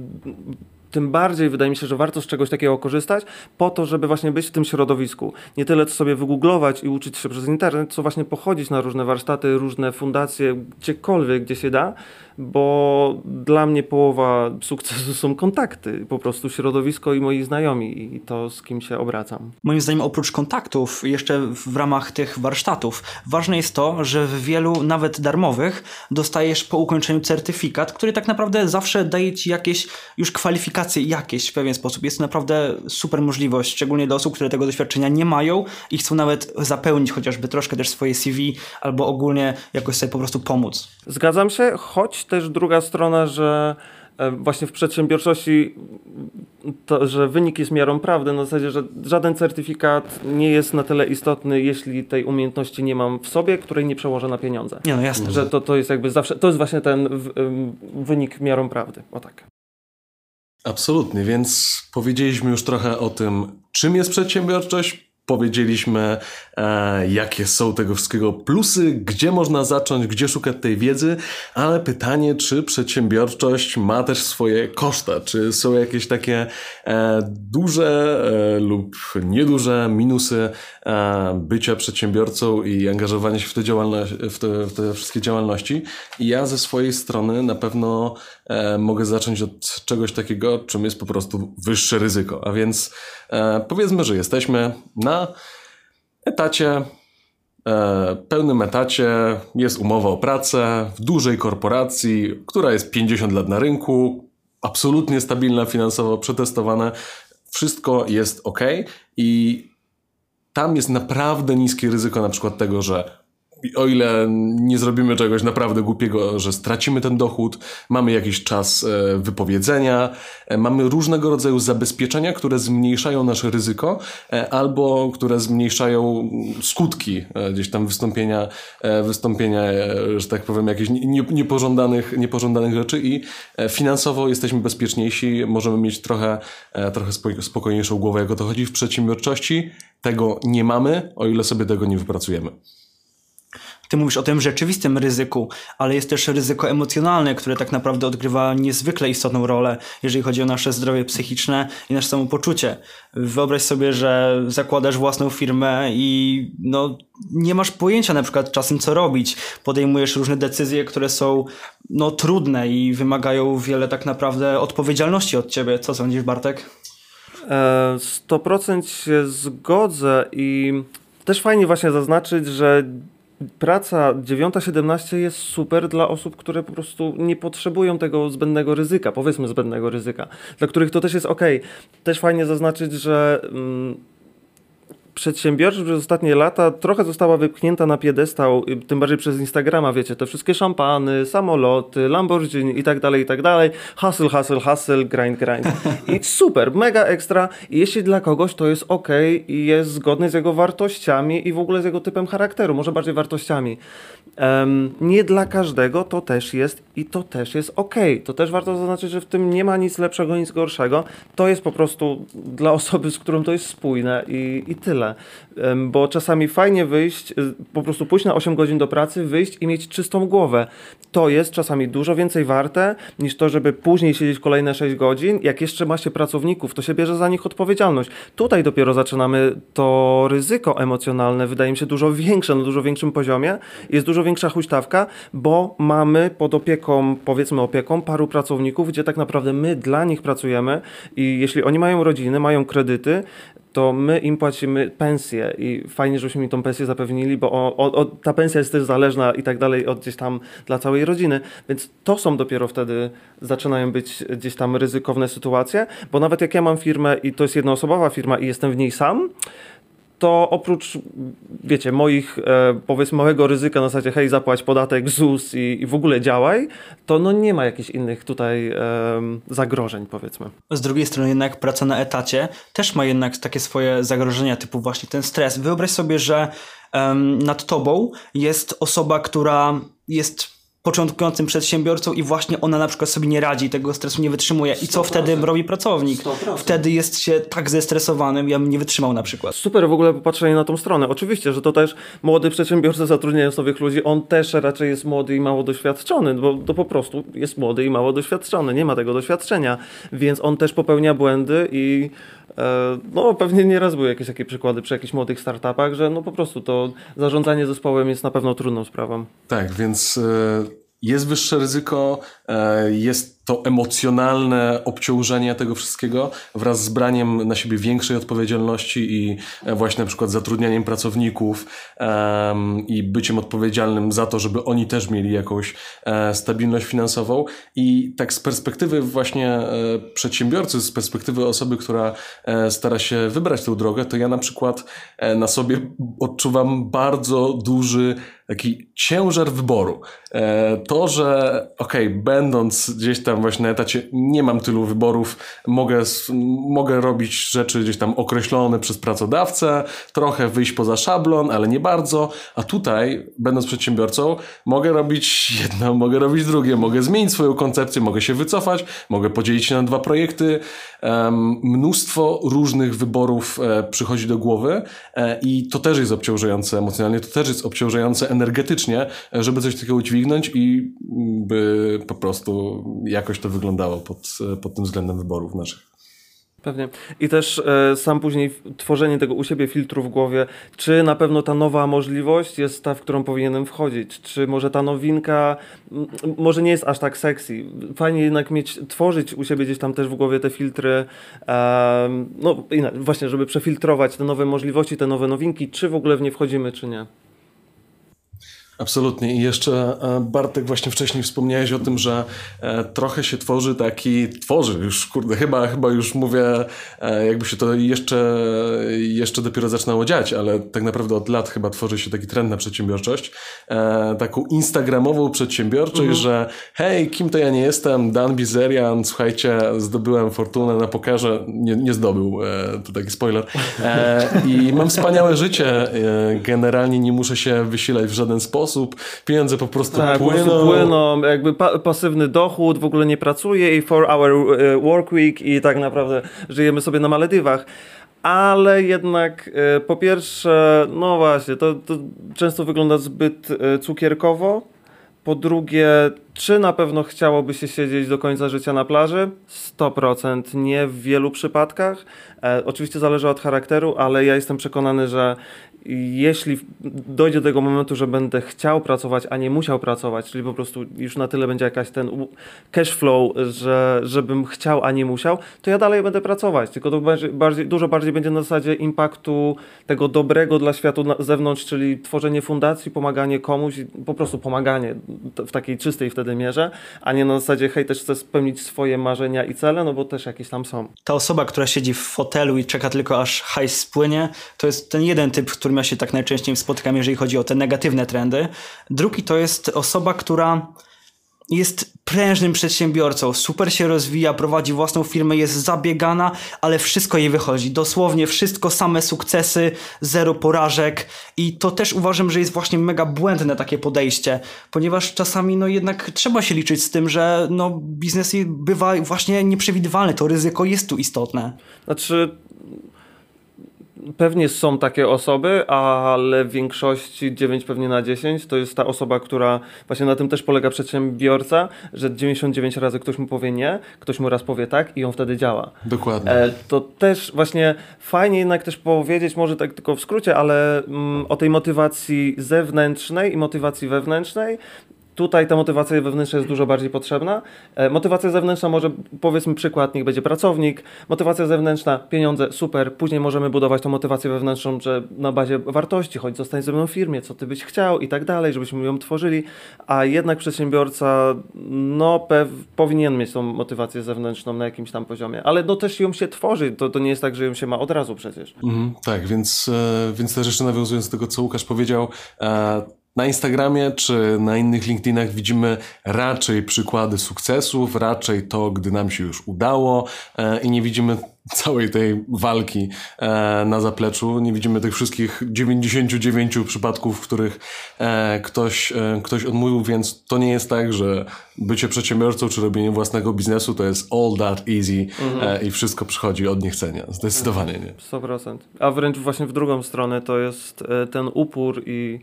tym bardziej wydaje mi się, że warto z czegoś takiego korzystać, po to, żeby właśnie być w tym środowisku. Nie tyle co sobie wygooglować i uczyć się przez internet, co właśnie pochodzić na różne warsztaty, różne fundacje, gdziekolwiek, gdzie się da, bo dla mnie połowa sukcesu są kontakty, po prostu środowisko i moi znajomi i to, z kim się obracam. Moim zdaniem oprócz kontaktów, jeszcze w ramach tych warsztatów, ważne jest to, że w wielu, nawet darmowych, dostajesz po ukończeniu certyfikat, który tak naprawdę zawsze daje ci jakieś już kwalifikacje jakieś w pewien sposób. Jest to naprawdę super możliwość, szczególnie dla osób, które tego doświadczenia nie mają i chcą nawet zapełnić chociażby troszkę też swoje CV albo ogólnie jakoś sobie po prostu pomóc. Zgadzam się, choć też druga strona, że e, właśnie w przedsiębiorczości to, że wynik jest miarą prawdy, na zasadzie, że żaden certyfikat nie jest na tyle istotny, jeśli tej umiejętności nie mam w sobie, której nie przełożę na pieniądze. Nie, no jasne. Że to, to jest jakby zawsze, to jest właśnie ten w, wynik miarą prawdy. O tak. Absolutnie, więc powiedzieliśmy już trochę o tym, czym jest przedsiębiorczość, powiedzieliśmy, e, jakie są tego wszystkiego plusy, gdzie można zacząć, gdzie szukać tej wiedzy, ale pytanie, czy przedsiębiorczość ma też swoje koszta, czy są jakieś takie e, duże e, lub nieduże minusy e, bycia przedsiębiorcą i angażowania się w te, działalności, w te, w te wszystkie działalności. I ja ze swojej strony na pewno e, mogę zacząć od czegoś takiego, czym jest po prostu wyższe ryzyko, a więc e, powiedzmy, że jesteśmy na etacie, e, pełnym etacie, jest umowa o pracę w dużej korporacji, która jest 50 lat na rynku, absolutnie stabilna finansowo, przetestowane, wszystko jest ok i tam jest naprawdę niskie ryzyko na przykład tego, że o ile nie zrobimy czegoś naprawdę głupiego, że stracimy ten dochód, mamy jakiś czas e, wypowiedzenia, e, mamy różnego rodzaju zabezpieczenia, które zmniejszają nasze ryzyko e, albo które zmniejszają skutki gdzieś tam wystąpienia, wystąpienia że tak powiem, jakichś niepożądanych, niepożądanych rzeczy i finansowo jesteśmy bezpieczniejsi, możemy mieć trochę, trochę spokojniejszą głowę, jak o to chodzi w przedsiębiorczości. Tego nie mamy, o ile sobie tego nie wypracujemy. Ty mówisz o tym rzeczywistym ryzyku, ale jest też ryzyko emocjonalne, które tak naprawdę odgrywa niezwykle istotną rolę, jeżeli chodzi o nasze zdrowie psychiczne i nasze samopoczucie. Wyobraź sobie, że zakładasz własną firmę i no, nie masz pojęcia na przykład czasem co robić. Podejmujesz różne decyzje, które są no, trudne i wymagają wiele tak naprawdę odpowiedzialności od ciebie. Co sądzisz, Bartek? 100% e, się zgodzę i też fajnie właśnie zaznaczyć, że praca 9-17 jest super dla osób, które po prostu nie potrzebują tego zbędnego ryzyka, powiedzmy zbędnego ryzyka, dla których to też jest ok. Też fajnie zaznaczyć, że. Mm, przedsiębiorczość przez ostatnie lata trochę została wypchnięta na piedestał, y, tym bardziej przez Instagrama, wiecie, te wszystkie szampany, samoloty, Lamborghini i tak dalej, i tak dalej. Hustle, hustle, hustle, grind, grind. I super, mega ekstra. I jeśli dla kogoś to jest ok i jest zgodne z jego wartościami i w ogóle z jego typem charakteru, może bardziej wartościami. Um, nie dla każdego to też jest i to też jest ok. To też warto zaznaczyć, że w tym nie ma nic lepszego, nic gorszego. To jest po prostu dla osoby, z którą to jest spójne i, i tyle. Bo czasami fajnie wyjść, y, po prostu pójść na 8 godzin do pracy, wyjść i mieć czystą głowę. To jest czasami dużo więcej warte niż to, żeby później siedzieć kolejne 6 godzin. Jak jeszcze ma się pracowników, to się bierze za nich odpowiedzialność. Tutaj dopiero zaczynamy to ryzyko emocjonalne, wydaje mi się dużo większe, na dużo większym poziomie. Jest dużo większa huśtawka, bo mamy pod opieką, powiedzmy opieką, paru pracowników, gdzie tak naprawdę my dla nich pracujemy i jeśli oni mają rodziny, mają kredyty, to my im płacimy pensję i fajnie, żebyśmy mi tą pensję zapewnili, bo o, o, ta pensja jest też zależna i tak dalej od gdzieś tam dla całej rodziny, więc to są dopiero wtedy, zaczynają być gdzieś tam ryzykowne sytuacje, bo nawet jak ja mam firmę i to jest jednoosobowa firma i jestem w niej sam, to oprócz, wiecie, moich, e, powiedzmy, małego ryzyka na zasadzie, hej, zapłać podatek, ZUS i, i w ogóle działaj, to no nie ma jakichś innych tutaj e, zagrożeń, powiedzmy. Z drugiej strony jednak praca na etacie też ma jednak takie swoje zagrożenia, typu właśnie ten stres. Wyobraź sobie, że um, nad tobą jest osoba, która jest początkującym przedsiębiorcą i właśnie ona na przykład sobie nie radzi, tego stresu nie wytrzymuje. I co wtedy robi pracownik? 100%. Wtedy jest się tak zestresowanym, ja bym nie wytrzymał na przykład. Super w ogóle popatrzenie na tą stronę. Oczywiście, że to też młody przedsiębiorca zatrudniając nowych ludzi, on też raczej jest młody i mało doświadczony, bo to po prostu jest młody i mało doświadczony, nie ma tego doświadczenia, więc on też popełnia błędy i no pewnie nieraz były jakieś takie przykłady przy jakichś młodych startupach, że no po prostu to zarządzanie zespołem jest na pewno trudną sprawą. Tak, więc e, jest wyższe ryzyko, e, jest to emocjonalne obciążenie tego wszystkiego wraz z braniem na siebie większej odpowiedzialności i e, właśnie na przykład zatrudnianiem pracowników um, i byciem odpowiedzialnym za to, żeby oni też mieli jakąś e, stabilność finansową. I tak z perspektywy właśnie e, przedsiębiorcy, z perspektywy osoby, która e, stara się wybrać tę drogę, to ja na przykład e, na sobie odczuwam bardzo duży taki ciężar wyboru. E, to, że okej, okay, będąc gdzieś tam właśnie na etacie, nie mam tylu wyborów, mogę, mogę robić rzeczy gdzieś tam określone przez pracodawcę, trochę wyjść poza szablon, ale nie bardzo, a tutaj, będąc przedsiębiorcą, mogę robić jedno, mogę robić drugie, mogę zmienić swoją koncepcję, mogę się wycofać, mogę podzielić się na dwa projekty. Mnóstwo różnych wyborów e, przychodzi do głowy e, i to też jest obciążające emocjonalnie, to też jest obciążające energetycznie, e, żeby coś takiego udźwignąć i by po prostu jakoś to wyglądało pod, pod tym względem wyborów naszych. Pewnie. I też e, sam później tworzenie tego u siebie filtru w głowie, czy na pewno ta nowa możliwość jest ta, w którą powinienem wchodzić, czy może ta nowinka może nie jest aż tak sexy. Fajnie jednak mieć, tworzyć u siebie gdzieś tam też w głowie te filtry, e, no właśnie, żeby przefiltrować te nowe możliwości, te nowe nowinki, czy w ogóle w nie wchodzimy, czy nie. Absolutnie. I jeszcze e, Bartek właśnie wcześniej wspomniałeś o tym, że e, trochę się tworzy taki, tworzy już, kurde, chyba, chyba już mówię, e, jakby się to jeszcze, jeszcze dopiero zaczynało dziać, ale tak naprawdę od lat chyba tworzy się taki trend na przedsiębiorczość, taką instagramową przedsiębiorczość, mhm. że hej, kim to ja nie jestem, Dan Bizerian, słuchajcie, zdobyłem fortunę na pokerze, nie, nie zdobył, to taki spoiler, i mam wspaniałe życie, generalnie nie muszę się wysilać w żaden sposób, sposób, pieniądze po prostu tak, płyną. Po prostu płyną, jakby pa pasywny dochód, w ogóle nie pracuje i 4 hour e, work week i tak naprawdę żyjemy sobie na Maledywach ale jednak e, po pierwsze, no właśnie, to, to często wygląda zbyt e, cukierkowo. Po drugie, czy na pewno chciałoby się siedzieć do końca życia na plaży? 100% nie w wielu przypadkach. E, oczywiście zależy od charakteru, ale ja jestem przekonany, że jeśli dojdzie do tego momentu, że będę chciał pracować, a nie musiał pracować, czyli po prostu już na tyle będzie jakaś ten cash flow, że, żebym chciał, a nie musiał, to ja dalej będę pracować. Tylko to bardziej, dużo bardziej będzie na zasadzie impaktu tego dobrego dla świata na zewnątrz, czyli tworzenie fundacji, pomaganie komuś, po prostu pomaganie w takiej czystej wtedy mierze, a nie na zasadzie hej, też chcę spełnić swoje marzenia i cele, no bo też jakieś tam są. Ta osoba, która siedzi w fotelu i czeka tylko aż hajs spłynie, to jest ten jeden typ, którym ja się tak najczęściej spotykam, jeżeli chodzi o te negatywne trendy. Drugi to jest osoba, która jest prężnym przedsiębiorcą, super się rozwija, prowadzi własną firmę, jest zabiegana, ale wszystko jej wychodzi. Dosłownie wszystko, same sukcesy, zero porażek i to też uważam, że jest właśnie mega błędne takie podejście, ponieważ czasami no jednak trzeba się liczyć z tym, że no biznes bywa właśnie nieprzewidywalny, to ryzyko jest tu istotne. Znaczy Pewnie są takie osoby, ale w większości 9 pewnie na 10 to jest ta osoba, która właśnie na tym też polega przedsiębiorca, że 99 razy ktoś mu powie nie, ktoś mu raz powie tak i on wtedy działa. Dokładnie. E, to też właśnie fajnie jednak też powiedzieć, może tak tylko w skrócie, ale mm, o tej motywacji zewnętrznej i motywacji wewnętrznej, Tutaj ta motywacja wewnętrzna jest dużo bardziej potrzebna. E, motywacja zewnętrzna może, powiedzmy przykład, niech będzie pracownik. Motywacja zewnętrzna, pieniądze, super. Później możemy budować tą motywację wewnętrzną, że na bazie wartości, choć zostań ze mną w firmie, co ty byś chciał i tak dalej, żebyśmy ją tworzyli. A jednak przedsiębiorca, no, pew, powinien mieć tą motywację zewnętrzną na jakimś tam poziomie, ale no też ją się tworzy. To, to nie jest tak, że ją się ma od razu przecież. Mhm, tak, więc, e, więc też jeszcze nawiązując do tego, co Łukasz powiedział, e, na Instagramie czy na innych LinkedInach widzimy raczej przykłady sukcesów, raczej to, gdy nam się już udało e, i nie widzimy całej tej walki e, na zapleczu. Nie widzimy tych wszystkich 99 przypadków, w których e, ktoś, ktoś odmówił, więc to nie jest tak, że bycie przedsiębiorcą czy robienie własnego biznesu to jest all that easy mhm. i wszystko przychodzi od niechcenia. Zdecydowanie nie. 100%. A wręcz właśnie w drugą stronę to jest ten upór i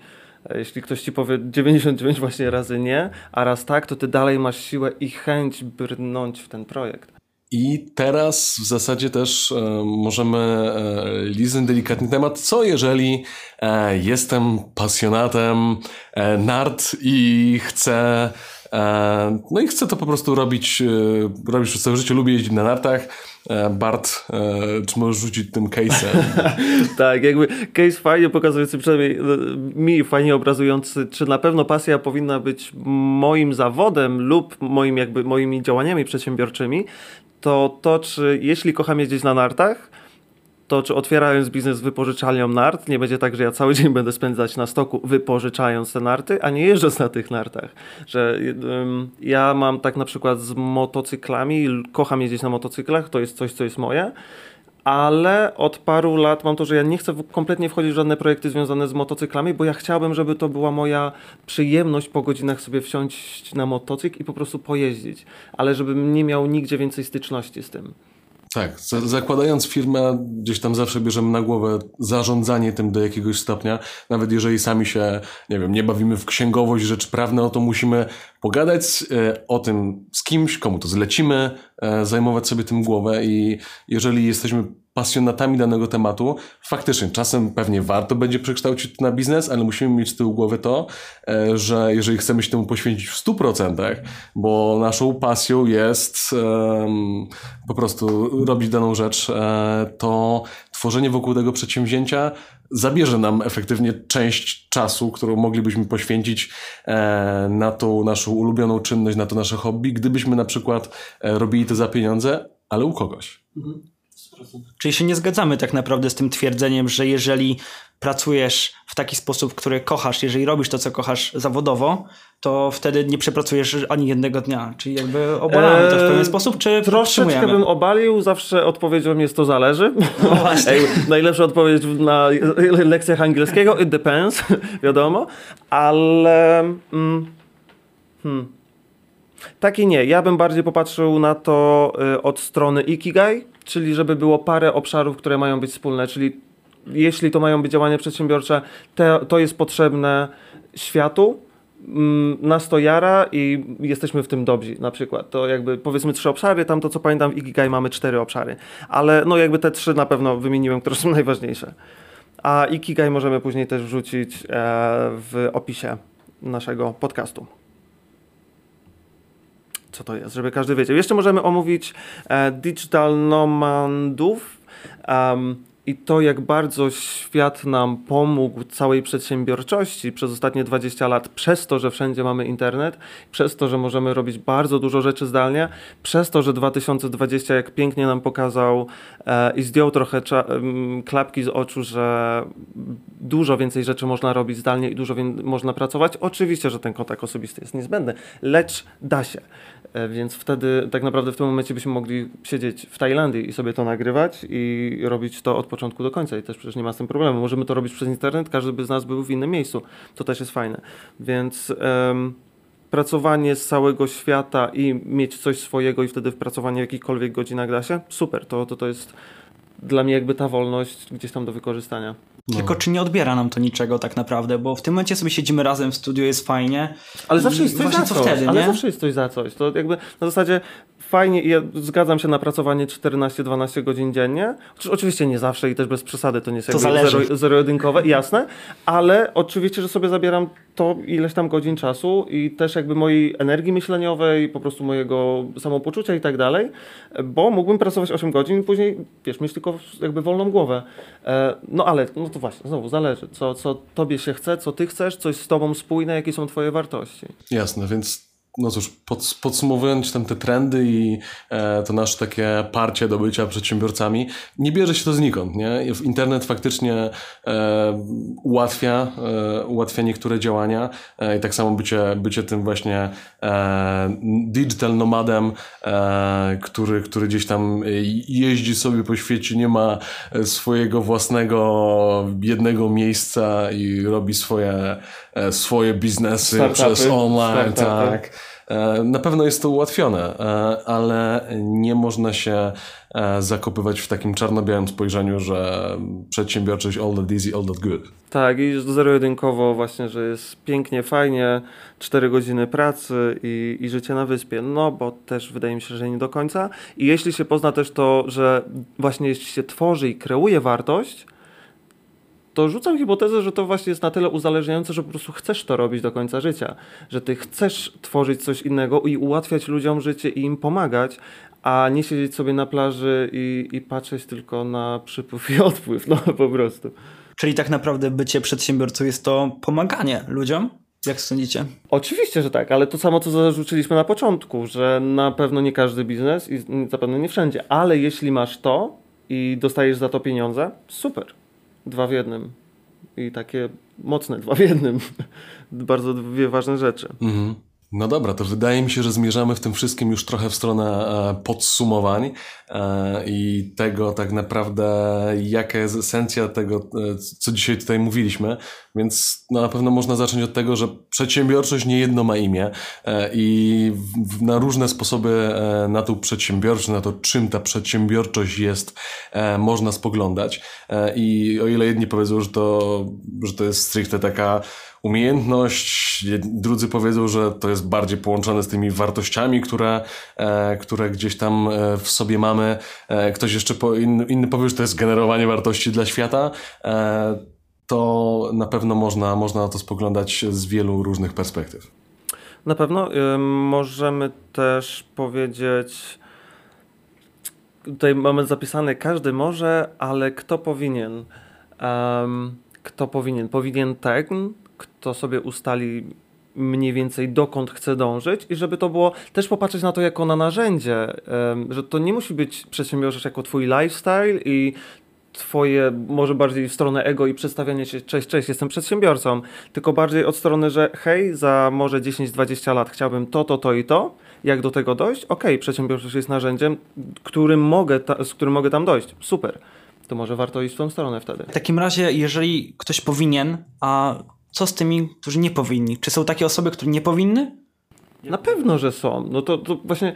jeśli ktoś ci powie 99 właśnie razy nie, a raz tak, to ty dalej masz siłę i chęć brnąć w ten projekt. I teraz w zasadzie też e, możemy e, liznąć delikatny temat, co jeżeli e, jestem pasjonatem e, nart i chcę no i chcę to po prostu robić, e, robić przez całe życie, lubię jeździć na nartach. E, Bart, czy możesz rzucić tym case'em? tak, jakby case fajnie pokazujący, przynajmniej mi fajnie obrazujący, czy na pewno pasja powinna być moim zawodem lub moim jakby moimi działaniami przedsiębiorczymi, to to, czy jeśli kocham jeździć na nartach, to czy otwierając biznes wypożyczalnią nart, nie będzie tak, że ja cały dzień będę spędzać na stoku wypożyczając te narty, a nie jeżdżąc na tych nartach. Że ja mam tak na przykład z motocyklami, kocham jeździć na motocyklach, to jest coś, co jest moje, ale od paru lat mam to, że ja nie chcę kompletnie wchodzić w żadne projekty związane z motocyklami, bo ja chciałbym, żeby to była moja przyjemność po godzinach sobie wsiąść na motocykl i po prostu pojeździć, ale żebym nie miał nigdzie więcej styczności z tym. Tak, zakładając firmę, gdzieś tam zawsze bierzemy na głowę zarządzanie tym do jakiegoś stopnia. Nawet jeżeli sami się, nie wiem, nie bawimy w księgowość, rzeczy prawne, no to musimy pogadać e, o tym z kimś, komu to zlecimy, e, zajmować sobie tym głowę i jeżeli jesteśmy pasjonatami danego tematu, faktycznie czasem pewnie warto będzie przekształcić to na biznes, ale musimy mieć z tyłu głowy to, e, że jeżeli chcemy się temu poświęcić w 100%, bo naszą pasją jest um, po prostu robić daną rzecz, to tworzenie wokół tego przedsięwzięcia zabierze nam efektywnie część czasu, którą moglibyśmy poświęcić e, na tą naszą ulubioną czynność, na to nasze hobby, gdybyśmy na przykład e, robili to za pieniądze, ale u kogoś. Czyli się nie zgadzamy tak naprawdę z tym twierdzeniem, że jeżeli pracujesz w taki sposób, który kochasz, jeżeli robisz to, co kochasz zawodowo, to wtedy nie przepracujesz ani jednego dnia. Czyli jakby obalamy eee, to w pewien eee, sposób, czy Troszeczkę bym obalił, zawsze odpowiedzią jest to zależy. No właśnie. Ej, najlepsza odpowiedź na lekcjach angielskiego, it depends, wiadomo, ale... Mm, hmm. Tak i nie. Ja bym bardziej popatrzył na to y, od strony Ikigai, czyli żeby było parę obszarów, które mają być wspólne, czyli jeśli to mają być działania przedsiębiorcze, te, to jest potrzebne światu, mm, nas to jara i jesteśmy w tym dobrzy na przykład. To jakby powiedzmy trzy obszary, tam to co pamiętam w Ikigai mamy cztery obszary, ale no jakby te trzy na pewno wymieniłem, które są najważniejsze. A Ikigai możemy później też wrzucić e, w opisie naszego podcastu co to jest, żeby każdy wiedział. Jeszcze możemy omówić e, Digital Nomadów. Um, i to, jak bardzo świat nam pomógł całej przedsiębiorczości przez ostatnie 20 lat, przez to, że wszędzie mamy internet, przez to, że możemy robić bardzo dużo rzeczy zdalnie, przez to, że 2020 jak pięknie nam pokazał e, i zdjął trochę klapki z oczu, że dużo więcej rzeczy można robić zdalnie i dużo można pracować. Oczywiście, że ten kontakt osobisty jest niezbędny, lecz da się. E, więc wtedy tak naprawdę w tym momencie byśmy mogli siedzieć w Tajlandii i sobie to nagrywać i robić to od początku do końca i też przecież nie ma z tym problemu. Możemy to robić przez internet, każdy by z nas był w innym miejscu. To też jest fajne. Więc um, pracowanie z całego świata i mieć coś swojego i wtedy pracowanie w jakichkolwiek godzinach da się, super. To, to, to jest dla mnie jakby ta wolność gdzieś tam do wykorzystania. No. Tylko czy nie odbiera nam to niczego tak naprawdę, bo w tym momencie sobie siedzimy razem w studiu, jest fajnie. Ale zawsze jest coś za coś. Wtedy, ale zawsze jest coś za coś. To jakby na zasadzie fajnie, ja zgadzam się na pracowanie 14-12 godzin dziennie. Oczywiście nie zawsze i też bez przesady, to nie jest zero, zero-jedynkowe, jasne, ale oczywiście, że sobie zabieram to ileś tam godzin czasu i też jakby mojej energii myśleniowej, po prostu mojego samopoczucia i tak dalej, bo mógłbym pracować 8 godzin i później, wiesz, mieć tylko jakby wolną głowę. E, no ale, no to właśnie, znowu zależy, co, co tobie się chce, co ty chcesz, coś z tobą spójne, jakie są twoje wartości. Jasne, więc no cóż, pod, podsumowując tam te trendy i e, to nasze takie parcie do bycia przedsiębiorcami, nie bierze się to znikąd, nie? Internet faktycznie e, ułatwia, e, ułatwia niektóre działania e, i tak samo bycie, bycie tym właśnie e, digital nomadem, e, który, który gdzieś tam jeździ sobie po świecie, nie ma swojego własnego jednego miejsca i robi swoje, swoje biznesy Startupy. przez online, Startupy. tak. E, na pewno jest to ułatwione, e, ale nie można się e, zakopywać w takim czarno-białym spojrzeniu, że przedsiębiorczość all that easy, all that good. Tak, i zero-jedynkowo właśnie, że jest pięknie, fajnie, 4 godziny pracy i, i życie na wyspie, no bo też wydaje mi się, że nie do końca. I jeśli się pozna też to, że właśnie jeśli się tworzy i kreuje wartość, to rzucam hipotezę, że to właśnie jest na tyle uzależniające, że po prostu chcesz to robić do końca życia. Że ty chcesz tworzyć coś innego i ułatwiać ludziom życie i im pomagać, a nie siedzieć sobie na plaży i, i patrzeć tylko na przypływ i odpływ, no po prostu. Czyli tak naprawdę bycie przedsiębiorcą jest to pomaganie ludziom? Jak sądzicie? Oczywiście, że tak, ale to samo, co zarzuciliśmy na początku, że na pewno nie każdy biznes i zapewne nie wszędzie, ale jeśli masz to i dostajesz za to pieniądze, super dwa w jednym. I takie mocne dwa w jednym. Bardzo dwie ważne rzeczy. Mhm. No dobra, to wydaje mi się, że zmierzamy w tym wszystkim już trochę w stronę e, podsumowań e, i tego tak naprawdę, jaka jest esencja tego, e, co dzisiaj tutaj mówiliśmy. Więc no, na pewno można zacząć od tego, że przedsiębiorczość nie jedno ma imię i na różne sposoby na tą przedsiębiorczość, na to, czym ta przedsiębiorczość jest, można spoglądać. I o ile jedni powiedzą, że to, że to jest stricte taka umiejętność. Drudzy powiedzą, że to jest bardziej połączone z tymi wartościami, które, e, które gdzieś tam e, w sobie mamy. E, ktoś jeszcze po, inny, inny powie, że to jest generowanie wartości dla świata. To na pewno można, można na to spoglądać z wielu różnych perspektyw. Na pewno możemy też powiedzieć tutaj mamy zapisane każdy może, ale kto powinien? Um, kto powinien? Powinien ten, kto sobie ustali mniej więcej dokąd chce dążyć i żeby to było też popatrzeć na to jako na narzędzie, że to nie musi być przedsiębiorczość jako twój lifestyle i twoje może bardziej w stronę ego i przedstawianie się, cześć, cześć, jestem przedsiębiorcą, tylko bardziej od strony, że hej, za może 10-20 lat chciałbym to, to, to i to, jak do tego dojść? Okej, okay, przedsiębiorczość jest narzędziem, którym mogę ta, z którym mogę tam dojść. Super. To może warto iść w tą stronę wtedy. W takim razie, jeżeli ktoś powinien, a co z tymi, którzy nie powinni? Czy są takie osoby, które nie powinny? Na pewno, że są. No to, to właśnie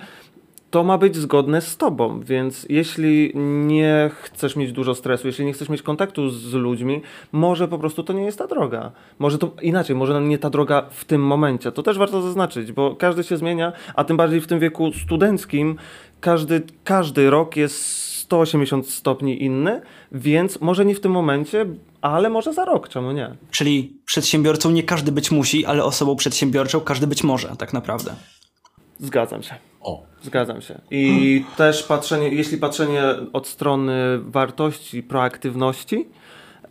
to ma być zgodne z tobą, więc jeśli nie chcesz mieć dużo stresu, jeśli nie chcesz mieć kontaktu z ludźmi, może po prostu to nie jest ta droga. Może to inaczej, może nie ta droga w tym momencie. To też warto zaznaczyć, bo każdy się zmienia, a tym bardziej w tym wieku studenckim każdy, każdy rok jest 180 stopni inny, więc może nie w tym momencie, ale może za rok, czemu nie? Czyli przedsiębiorcą nie każdy być musi, ale osobą przedsiębiorczą każdy być może, tak naprawdę. Zgadzam się. O. Zgadzam się. I też patrzenie, jeśli patrzenie od strony wartości, proaktywności,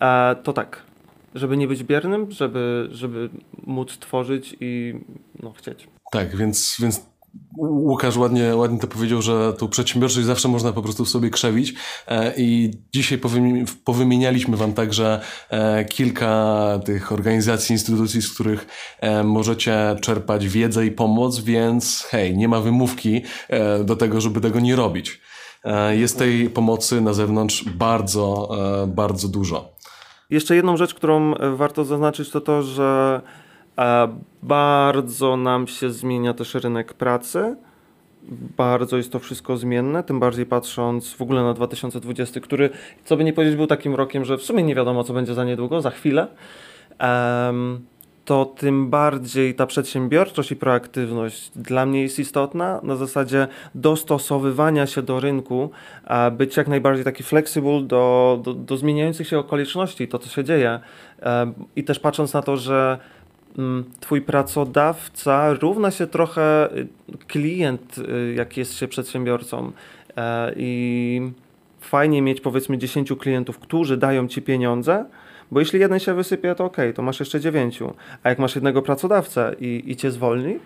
e, to tak, żeby nie być biernym, żeby, żeby móc tworzyć i no, chcieć. Tak, więc, więc Łukasz ładnie, ładnie to powiedział, że tą przedsiębiorczość zawsze można po prostu w sobie krzewić e, i dzisiaj powymienialiśmy wam także e, kilka tych organizacji, instytucji, z których e, możecie czerpać wiedzę i pomoc, więc hej, nie ma wymówki do tego, żeby tego nie robić. Jest tej pomocy na zewnątrz bardzo, bardzo dużo. Jeszcze jedną rzecz, którą warto zaznaczyć, to to, że bardzo nam się zmienia też rynek pracy. Bardzo jest to wszystko zmienne, tym bardziej patrząc w ogóle na 2020, który, co by nie powiedzieć, był takim rokiem, że w sumie nie wiadomo, co będzie za niedługo, za chwilę. To tym bardziej ta przedsiębiorczość i proaktywność dla mnie jest istotna na zasadzie dostosowywania się do rynku, być jak najbardziej taki flexible do, do, do zmieniających się okoliczności, to co się dzieje. I też patrząc na to, że twój pracodawca równa się trochę y, klient, y, jak jest się przedsiębiorcą. E, I fajnie mieć powiedzmy 10 klientów, którzy dają ci pieniądze, bo jeśli jeden się wysypie, to ok, to masz jeszcze dziewięciu. A jak masz jednego pracodawcę i, i cię zwolni,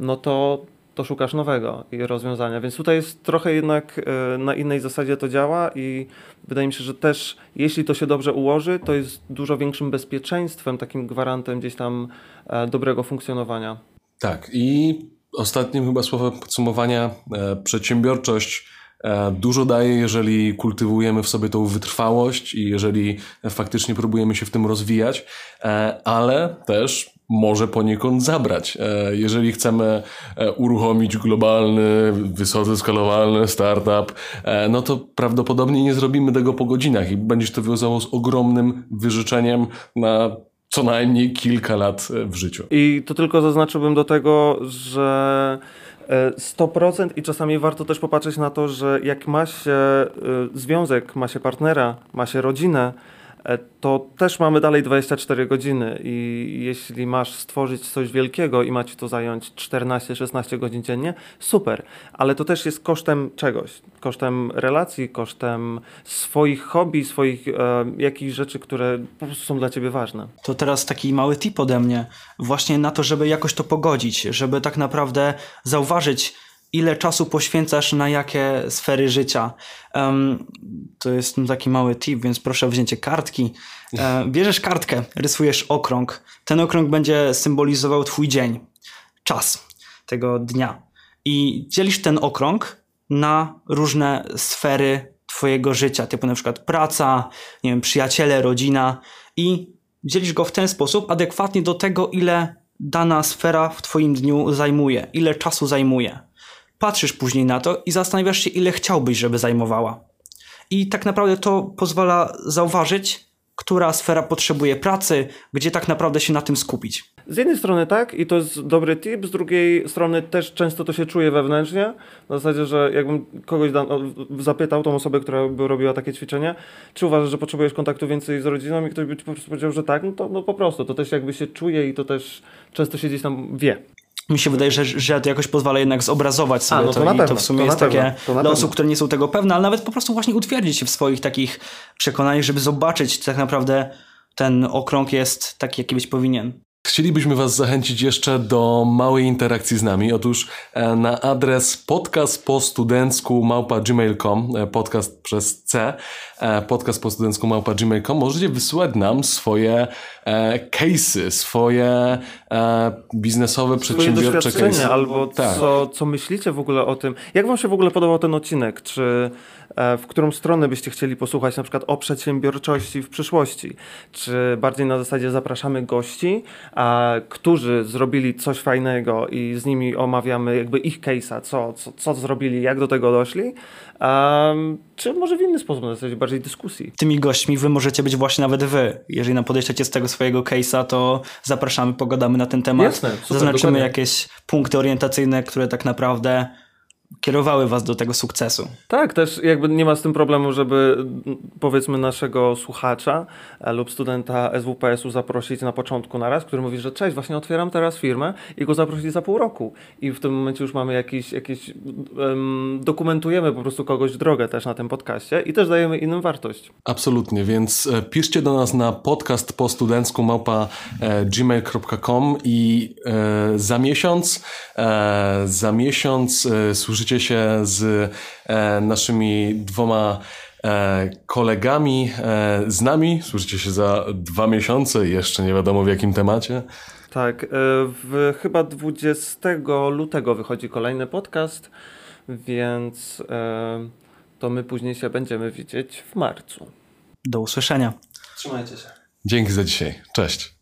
no to to szukasz nowego rozwiązania. Więc tutaj jest trochę jednak e, na innej zasadzie to działa i wydaje mi się, że też jeśli to się dobrze ułoży, to jest dużo większym bezpieczeństwem, takim gwarantem gdzieś tam e, dobrego funkcjonowania. Tak i ostatnim chyba słowem podsumowania e, przedsiębiorczość dużo daje, jeżeli kultywujemy w sobie tą wytrwałość i jeżeli faktycznie próbujemy się w tym rozwijać, ale też może poniekąd zabrać. E, jeżeli chcemy e, uruchomić globalny, wysoce skalowalny startup, e, no to prawdopodobnie nie zrobimy tego po godzinach i będzie to wiązało z ogromnym wyżyczeniem na co najmniej kilka lat w życiu. I to tylko zaznaczyłbym do tego, że 100% i czasami warto też popatrzeć na to, że jak ma się związek, ma się partnera, ma się rodzinę, to też mamy dalej 24 godziny i jeśli masz stworzyć coś wielkiego i macie to zająć 14-16 godzin dziennie, super, ale to też jest kosztem czegoś, kosztem relacji, kosztem swoich hobby, swoich e, jakichś rzeczy, które po prostu są dla ciebie ważne. To teraz taki mały tip ode mnie, właśnie na to, żeby jakoś to pogodzić, żeby tak naprawdę zauważyć, ile czasu poświęcasz na jakie sfery życia. Um, to jest taki mały tip, więc proszę o wzięcie kartki. E, bierzesz kartkę, rysujesz okrąg. Ten okrąg będzie symbolizował twój dzień, czas tego dnia. I dzielisz ten okrąg na różne sfery twojego życia, typu na przykład praca, nie wiem, przyjaciele, rodzina i dzielisz go w ten sposób adekwatnie do tego, ile dana sfera w twoim dniu zajmuje, ile czasu zajmuje patrzysz później na to i zastanawiasz się, ile chciałbyś, żeby zajmowała. I tak naprawdę to pozwala zauważyć, która sfera potrzebuje pracy, gdzie tak naprawdę się na tym skupić. Z jednej strony tak i to jest dobry tip, z drugiej strony też często to się czuje wewnętrznie. W zasadzie, że jakbym kogoś da, zapytał, tą osobę, która by robiła takie ćwiczenie, czy uważasz, że potrzebujesz kontaktu więcej z rodziną i ktoś by ci po prostu powiedział, że tak, no to no po prostu, to też jakby się czuje i to też często się gdzieś tam wie. Mi się wydaje, że, że to jakoś pozwala jednak zobrazować sobie A, no to to, i pewno, to w sumie to jest pewno, takie dla pewno. osób, które nie są tego pewne, ale nawet po prostu właśnie utwierdzić się w swoich takich przekonaniach, żeby zobaczyć, czy tak naprawdę ten okrąg jest taki, jaki być powinien. Chcielibyśmy Was zachęcić jeszcze do małej interakcji z nami. Otóż e, na adres podcast po studencku małpa gmail.com, e, podcast przez C, e, podcast po studencku małpa gmail.com, możecie wysyłać nam swoje e, case'y, swoje e, biznesowe, Swoje przedsiębiorcze case'y. albo Tak. co, co myślicie w ogóle o tym. Jak wam się w ogóle podobał ten odcinek? Czy w którą stronę byście chcieli posłuchać na przykład o przedsiębiorczości w przyszłości? Czy bardziej na zasadzie zapraszamy gości, a, którzy zrobili coś fajnego i z nimi omawiamy jakby ich case'a, co, co, co zrobili, jak do tego doszli? Czy może w inny sposób, na zasadzie bardziej dyskusji? Tymi gośćmi wy możecie być właśnie nawet wy. Jeżeli nam podejdziecie z tego swojego case'a, to zapraszamy, pogadamy na ten temat. Jasne, super, Zaznaczymy dokładnie. jakieś punkty orientacyjne, które tak naprawdę kierowały was do tego sukcesu. Tak, też jakby nie ma z tym problemu, żeby m, powiedzmy naszego słuchacza e, lub studenta SWPS-u zaprosić na początku na raz, który mówi, że cześć, właśnie otwieram teraz firmę i go zaprosić za pół roku. I w tym momencie już mamy jakiś, jakiś em, dokumentujemy po prostu kogoś drogę też na tym podcaście i też dajemy innym wartość. Absolutnie, więc e, piszcie do nas na podcast po studencku małpa e, gmail.com i e, za miesiąc e, za miesiąc e, słyszycie się z e, naszymi dwoma e, kolegami, e, z nami. Słyszycie się za dwa miesiące, jeszcze nie wiadomo w jakim temacie. Tak, w chyba 20 lutego wychodzi kolejny podcast, więc e, to my później się będziemy widzieć w marcu. Do usłyszenia. Trzymajcie się. Dzięki za dzisiaj. Cześć.